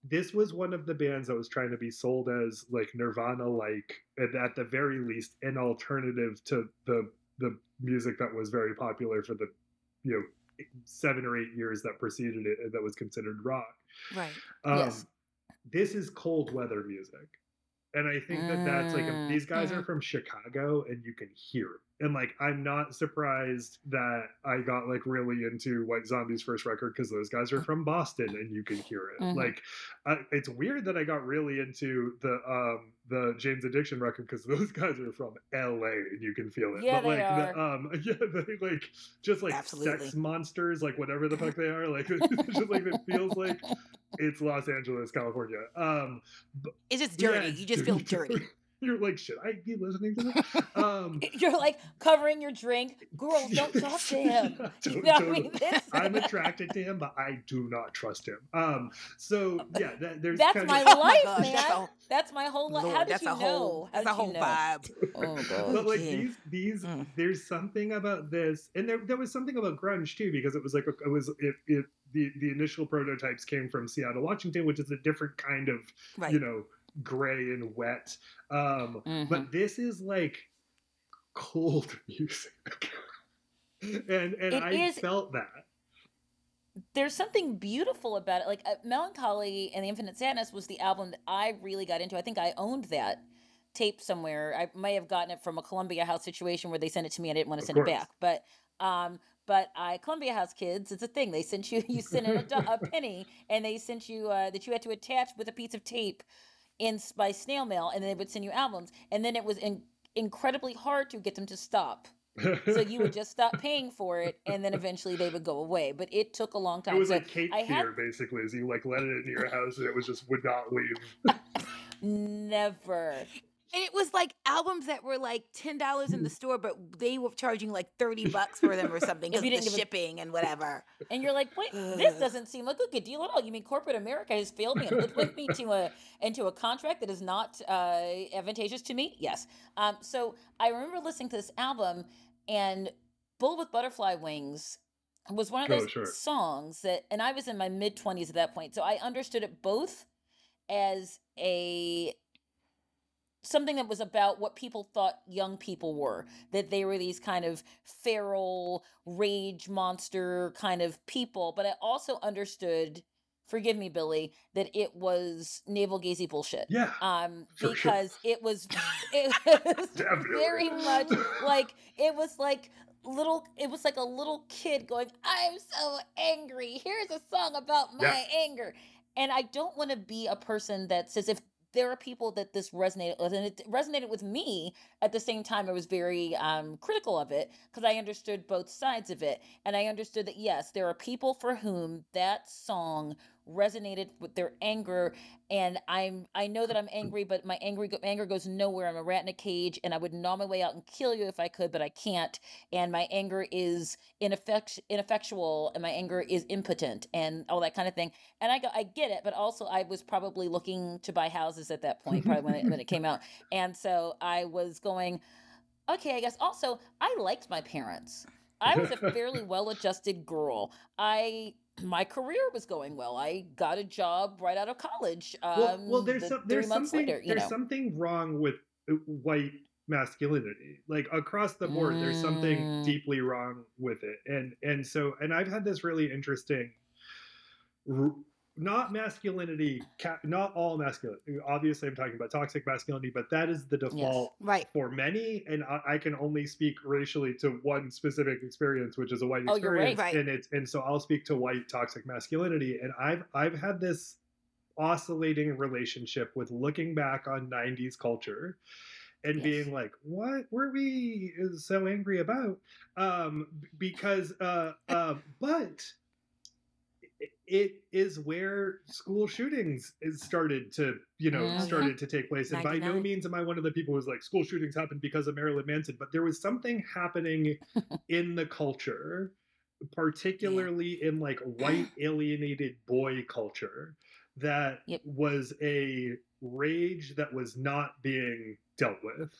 This was one of the bands that was trying to be sold as like Nirvana, like at the very least, an alternative to the the music that was very popular for the you know seven or eight years that preceded it that was considered rock. right. Um, Yes. This is cold weather music. And I think that that's like these guys are mhm. from Chicago and you can hear it. And like I'm not surprised that I got like really into White Zombie's first record because those guys are from Boston and you can hear it. Mhm. Like I, it's weird that I got really into the um the Jane's Addiction record because those [laughs] guys are from LA and you can feel it. Yeah, but they like the um [laughs] yeah they like just like Absolutely. sex monsters like whatever the fuck [laughs] they are like just like it feels like it's Los Angeles, California. Um, It's just yeah, dirty. it's you just feel dirty. [laughs] You're like, should I be listening to this? [laughs] Um, You're like covering your drink. Girls, [laughs] don't talk to him. Yeah, You know I mean? I'm [laughs] attracted to him, but I do not trust him. Um, so yeah, that, there's That's kind my of, Oh my life, gosh, man. that's a- That's my whole life. How did that's you a know? whole How that's a did you whole know? vibe. Oh god. but like Okay. these these Mm. there's something about this and there, there was something about grunge too because it was like it was it, it the the initial prototypes came from seattle washington which is a different kind of Right. you know gray and wet um Mhm. but this is like cold [laughs] music and and It i is- felt that there's something beautiful about it. Like uh, Mellon Collie and the Infinite Sadness was the album that I really got into. I think I owned that tape somewhere. I may have gotten it from a Columbia House situation where they sent it to me. and I didn't want to send it back, but um, but I Columbia House kids, it's a thing. They sent you you sent in a, a [laughs] penny, and they sent you uh, that you had to attach with a piece of tape in by snail mail, and then they would send you albums, and then it was in, incredibly hard to get them to stop. So you would just stop paying for it, and then eventually they would go away. But it took a long time. It was So like Cape I had- basically, as you like let it into your house and it was just would not leave. [laughs] never. And it was like albums that were like ten dollars in the store, but they were charging like thirty [laughs] bucks for them or something because of the didn't a- shipping and whatever. And you're like, wait, this [sighs] doesn't seem like a good deal at all. You mean corporate America has failed me and hoodwinked me to a [laughs] into a contract that is not uh, advantageous to me? Yes. Um, so I remember listening to this album, and "Bull with Butterfly Wings" was one of Oh, those sure. songs that, and I was in my mid twenties at that point, so I understood it both as a something that was about what people thought young people were that they were these kind of feral rage monster kind of people but i also understood forgive me billy that it was navel gazy bullshit Yeah. um For sure. because it was [laughs] it was very much like it was like little it was like a little kid going i'm so angry here's a song about my Yeah. anger and i don't want to be a person that says if there are people that this resonated with and it resonated with me at the same time i was very um, critical of it because i understood both sides of it and i understood that yes there are people for whom that song resonated with their anger and i'm i know that i'm angry but my angry go- anger goes nowhere. I'm a rat in a cage and i would gnaw my way out and kill you if i could but i can't. And my anger is ineffect- ineffectual and my anger is impotent and all that kind of thing. And i go i get it but also i was probably looking to buy houses at that point probably when it, when it came out. [laughs] And so i was going okay i guess. Also i liked my parents. I was a fairly [laughs] well-adjusted girl. I my career was going well. I got a job right out of college um, well, well, there's the some, there's something later there's know. something wrong with uh, white masculinity. Like across the board there's something Mm. deeply wrong with it. And and so and i've had this really interesting not masculinity not all masculinity obviously i'm talking about toxic masculinity but that is the default Right. for many and I, I can only speak racially to one specific experience which is a white Oh, you're right. experience Right. and it's and so i'll speak to white toxic masculinity and i've i've had this oscillating relationship with looking back on 90s culture and Yes. being like what were we so angry about um because uh uh but it is where school shootings is started to you know Mhm. started to take place and by no means am i one of the people who's like school shootings happened because of marilyn manson but there was something happening [laughs] in the culture particularly in like white [clears throat] alienated boy culture that Yep. was a rage that was not being dealt with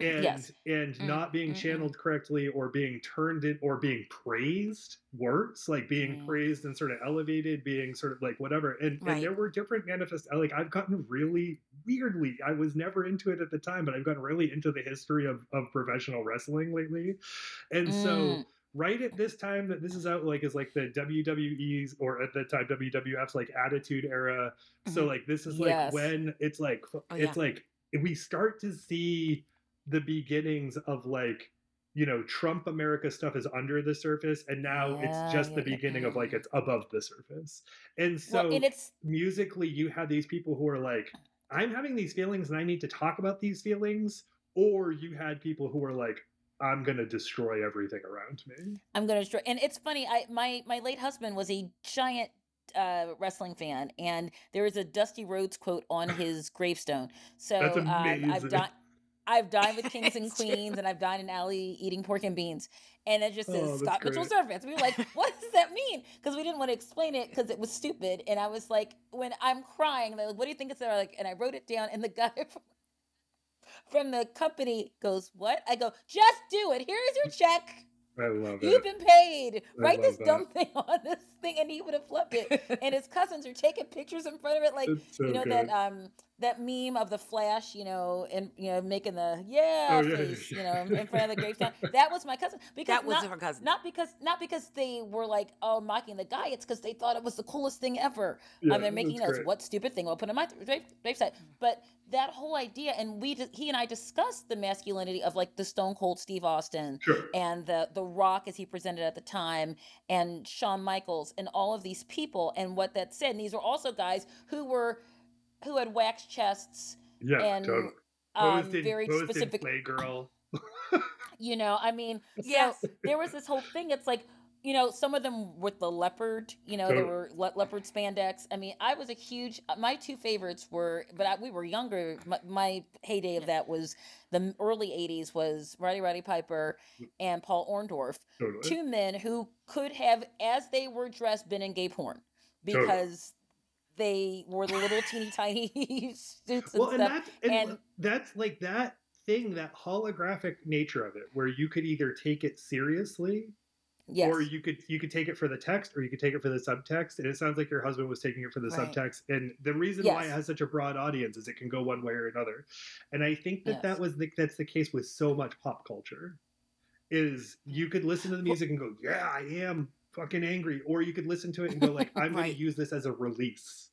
and Yes. and Mm, not being mm, mm. channeled correctly or being turned in or being praised works like being Mm. praised and sort of elevated being sort of like whatever and, Right. and there were different manifest like i've gotten really weirdly i was never into it at the time but i've gotten really into the history of, of professional wrestling lately and so Mm. right at this time that this is out like is like the WWE's or at the time WWF's like attitude era. So Mhm. like this is like Yes. when it's like Oh, it's like we start to see the beginnings of like you know Trump America stuff is under the surface and now Yeah, it's just yeah, the yeah. beginning of like it's above the surface. And so well and it's musically you had these people who are like i'm having these feelings and i need to talk about these feelings or you had people who were like i'm going to destroy everything around me I'm gonna destroy. And it's funny. I my my late husband was a giant uh, wrestling fan, and there is a Dusty Rhodes quote on his gravestone. So That's um. I've done. I've dined with [laughs] kings and It's true. queens, and I've dined in alley eating pork and beans, and it just says Oh, that's Scott Mitchell great. Surface. We were like, [laughs] "What does that mean?" Because we didn't want to explain it because it was stupid. And I was like, when I'm crying, they're like, "What do you think it's there?" Like, and I wrote it down, and the guy [laughs] from, from the company goes, "What?" I go, "Just do it. Here's your check." i love You've it been paid. I Write this love dumb thing on this thing, and he would have loved it. and his cousins are taking pictures in front of it, like so you know good. that um that meme of the Flash, you know, and you know, making the yeah, Oh, yeah, face, you know, in [laughs] front of the gravestone. That was my cousin. Because That was not, her cousin. not because not because they were like oh mocking the guy. It's because they thought it was the coolest thing ever. Yeah, um, they're making that's those great. what stupid thing we'll put on my grave, gravesite. But that whole idea, and we he and I discussed the masculinity of like the Stone Cold Steve Austin Sure. and the the Rock as he presented at the time, and Shawn Michaels, and all of these people, and what that said. And these were also guys who were who had wax chests, Yeah, and totally. um, Posed in, very posed in specific. Playgirl. [laughs] You know, I mean, Yes. so [laughs] there was this whole thing. It's like. You know, some of them with the leopard. You know, there were le- leopard spandex. I mean, I was a huge. uh, My two favorites were, but I, we were younger. My, my heyday of that was the early '80s. Was Roddy Roddy Piper and Paul Orndorff Totally. two men who could have, as they were dressed, been in gay porn Totally. because they were the little teeny [laughs] tiny [laughs] suits and well, and stuff. that's and, and- that's like that thing, that holographic nature of it, where you could either take it seriously yes, or you could you could take it for the text or you could take it for the subtext and it sounds like your husband was taking it for the Right. subtext and the reason why it has such a broad audience is it can go one way or another and i think that that was the, that's the case with so much pop culture is you could listen to the music and go yeah i am fucking angry or you could listen to it and go like [laughs] i'm going to use this as a release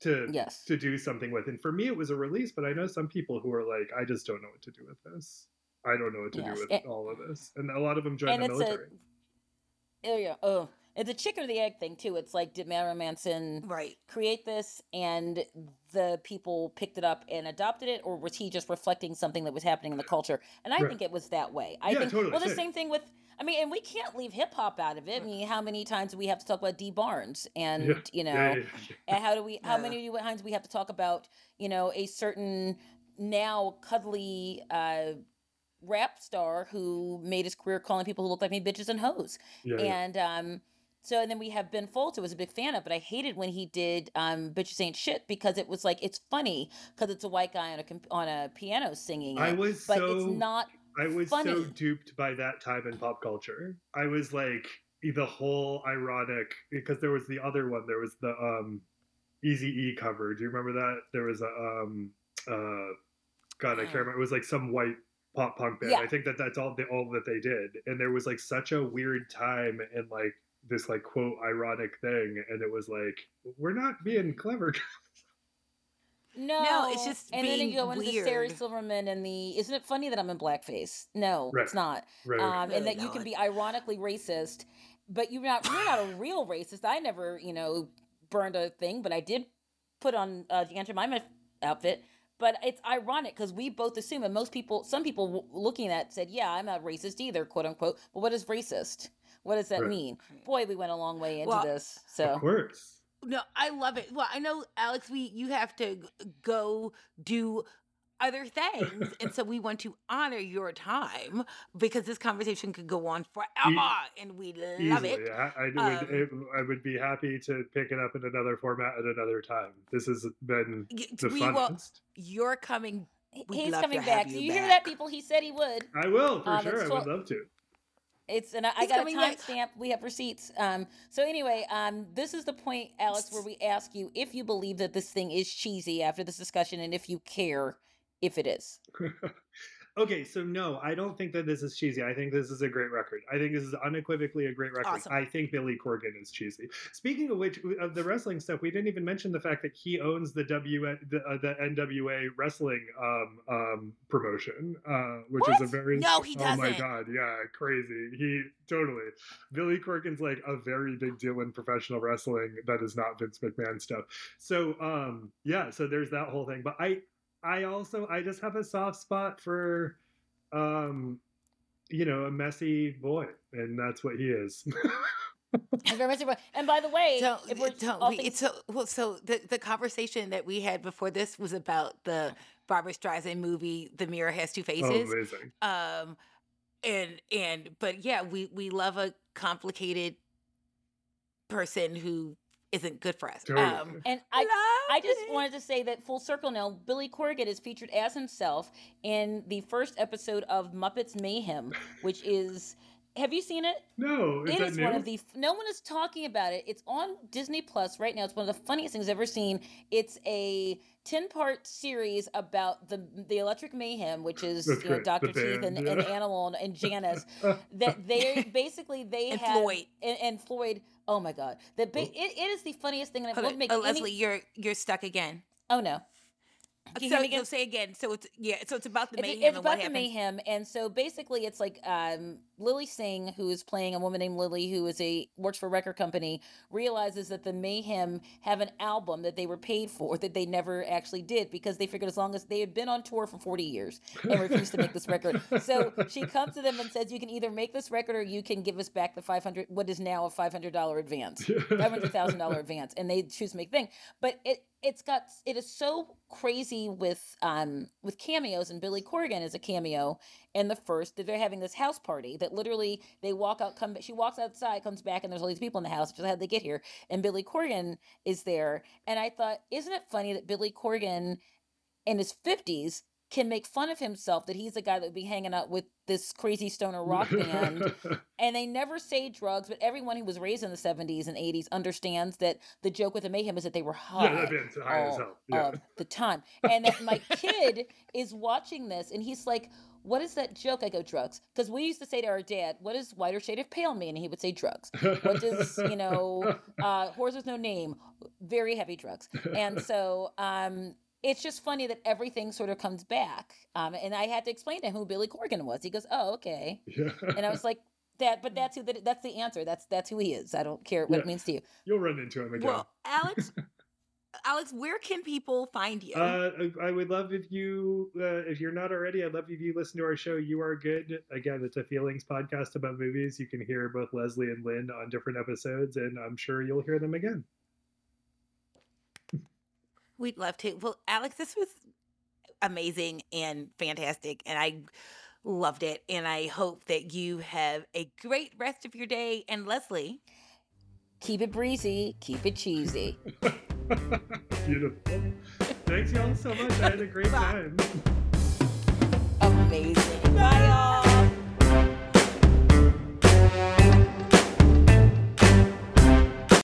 to yes, to do something with. And for me it was a release but i know some people who are like i just don't know what to do with this. I don't know what to Yes, do with and- all of this. And a lot of them join the military a oh yeah, oh, it's a chicken or the egg thing too. It's like did Marilyn Manson Right. create this and the people picked it up and adopted it, or was he just reflecting something that was happening in the culture? And I Right. think it was that way. I Yeah, think totally, well the same. same thing with I mean, and we can't leave hip hop out of it. I mean, how many times do we have to talk about D Barnes and Yeah, you know Yeah, yeah, yeah. and how do we [laughs] how Yeah. many times we have to talk about you know a certain now cuddly uh rap star who made his career calling people who look like me bitches and hoes Yeah, yeah. and um so and then we have Ben Folds, who I was a big fan of, but I hated when he did um, "Bitches Ain't Shit" because it was like it's funny because it's a white guy on a on a piano singing I was but so it's not. I was funny. so duped by that time in pop culture. I was like the whole ironic because there was the other one. There was the um Eazy E cover. Do you remember that? There was a um uh God, I can't Oh. remember. It was like some white pop punk band. Yeah. I think that that's all the all that they did. And there was like such a weird time and like this like quote ironic thing and it was like we're not being clever No, no, it's just and then you go into the Sarah. Silverman and the. Isn't it funny that I'm in blackface? No, Right. it's not. right Um, Really and that you can be ironically racist, but you're not. You're not a real racist. I never, you know, burned a thing, but I did put on uh, the Aunt Jemima outfit. But it's ironic because we both assume, and most people, some people w- looking at it said, "Yeah, I'm not racist either," quote unquote. But what is racist? What does that Right. mean? Boy, we went a long way into Well, this. of So course No, I love it. Well, I know Alex, we you have to go do other things, and so we want to honor your time because this conversation could go on forever, and we love Easily. it. I, I would, Um, it, I would be happy to pick it up in another format at another time. This has been Y- the We will. funnest. You're coming. he's coming back. you Do you hear back. that, people? He said he would. I will for Um, sure. it's I would love to. It's and I, I got a timestamp. We have receipts. Um. So anyway, um, this is the point, Alex, where we ask you if you believe that this thing is cheesy after this discussion, and if you care if it is. [laughs] okay, so no, I don't think that this is cheesy. I think this is a great record. I think this is unequivocally a great record. Awesome. I think Billy Corgan is cheesy. Speaking of which, of the wrestling stuff, we didn't even mention the fact that he owns the W the, uh, the NWA wrestling um, um, promotion, uh, which is a very No, he does Oh my god, yeah, crazy. He totally Billy Corgan's like a very big deal in professional wrestling that is not Vince McMahon stuff. So um yeah, so there's that whole thing. But I I also I just have a soft spot for um you know, a messy boy, and that's what he is. Thank very much, everyone. And by the way, So, if we're don't we, things- it's so well. So the the conversation that we had before this was about the Barbra Streisand movie, "The Mirror Has Two Faces." amazing. um and and but yeah we we love a complicated person who isn't good for us um and I, I just it. wanted to say that full circle now, Billy Corgan is featured as himself in the first episode of Muppets Mayhem, which is Have you seen it? No, is it that is new? one of the. No one is talking about it. It's on Disney Plus right now. It's one of the funniest things I've ever seen. It's a ten part series about the the Electric Mayhem, which is you know. Doctor Teeth and, yeah. and Animal and, and Janice. [laughs] that they basically they And have Floyd. and, and Floyd. Oh my God! That ba- it, it is the funniest thing, and it on. make Oh, any. Leslie, you're you're stuck again. Oh no! You so again? say again. So it's yeah. So it's about the mayhem it's about the happens. mayhem, and so basically, it's like um, Lilly Singh, who is playing a woman named Lily, who is a works for a record company, realizes that the Mayhem have an album that they were paid for that they never actually did because they figured as long as they had been on tour for forty years and refused to make this record, so she [laughs] comes to them and says, "You can either make this record or you can give us back the five hundred, what is now a five hundred dollar advance." [laughs] five hundred thousand dollar advance, and they choose to make thing. But it it's got it is so crazy with um with cameos, and Billy Corgan is a cameo in the first that they're having this house party that literally they walk out, come she walks outside, comes back, and there's all these people in the house. Just how they get here, and Billy Corgan is there, and I thought, isn't it funny that Billy Corgan in his fifties can make fun of himself that he's the guy that would be hanging out with this crazy stoner [laughs] rock band and they never say drugs, but everyone who was raised in the 70s and 80s understands that the joke with the mayhem is that they were [laughs] high yeah, high as all hell. Yeah. of the time. And that my kid is watching this and he's like, What is that joke? I go, drugs. Because we used to say to our dad, What does whiter shade of pale mean? And he would say drugs. What does, you know, [laughs] uh, horse with no name, very heavy drugs. And so um, it's just funny that everything sort of comes back. Um, and I had to explain to him who Billy Corgan was. He goes, Oh, okay. yeah. And I was like, that, but that's who that, that's the answer. That's that's who he is. I don't care what Yeah. it means to you. You'll run into him again. Well, Alex, [laughs] Alex, where can people find you? Uh, I I would love if you, uh, if you're not already, I'd love if you listen to our show. You are good. Again, it's a feelings podcast about movies. You can hear both Leslie and Lynn on different episodes, and I'm sure you'll hear them again. We'd love to. Well, Alex, this was amazing and fantastic, and I loved it. And I hope that you have a great rest of your day. And Leslie, Keep it breezy, keep it cheesy. [laughs] Beautiful. Thanks, y'all, so much. I had a great Bye. time. Amazing. Bye, y'all.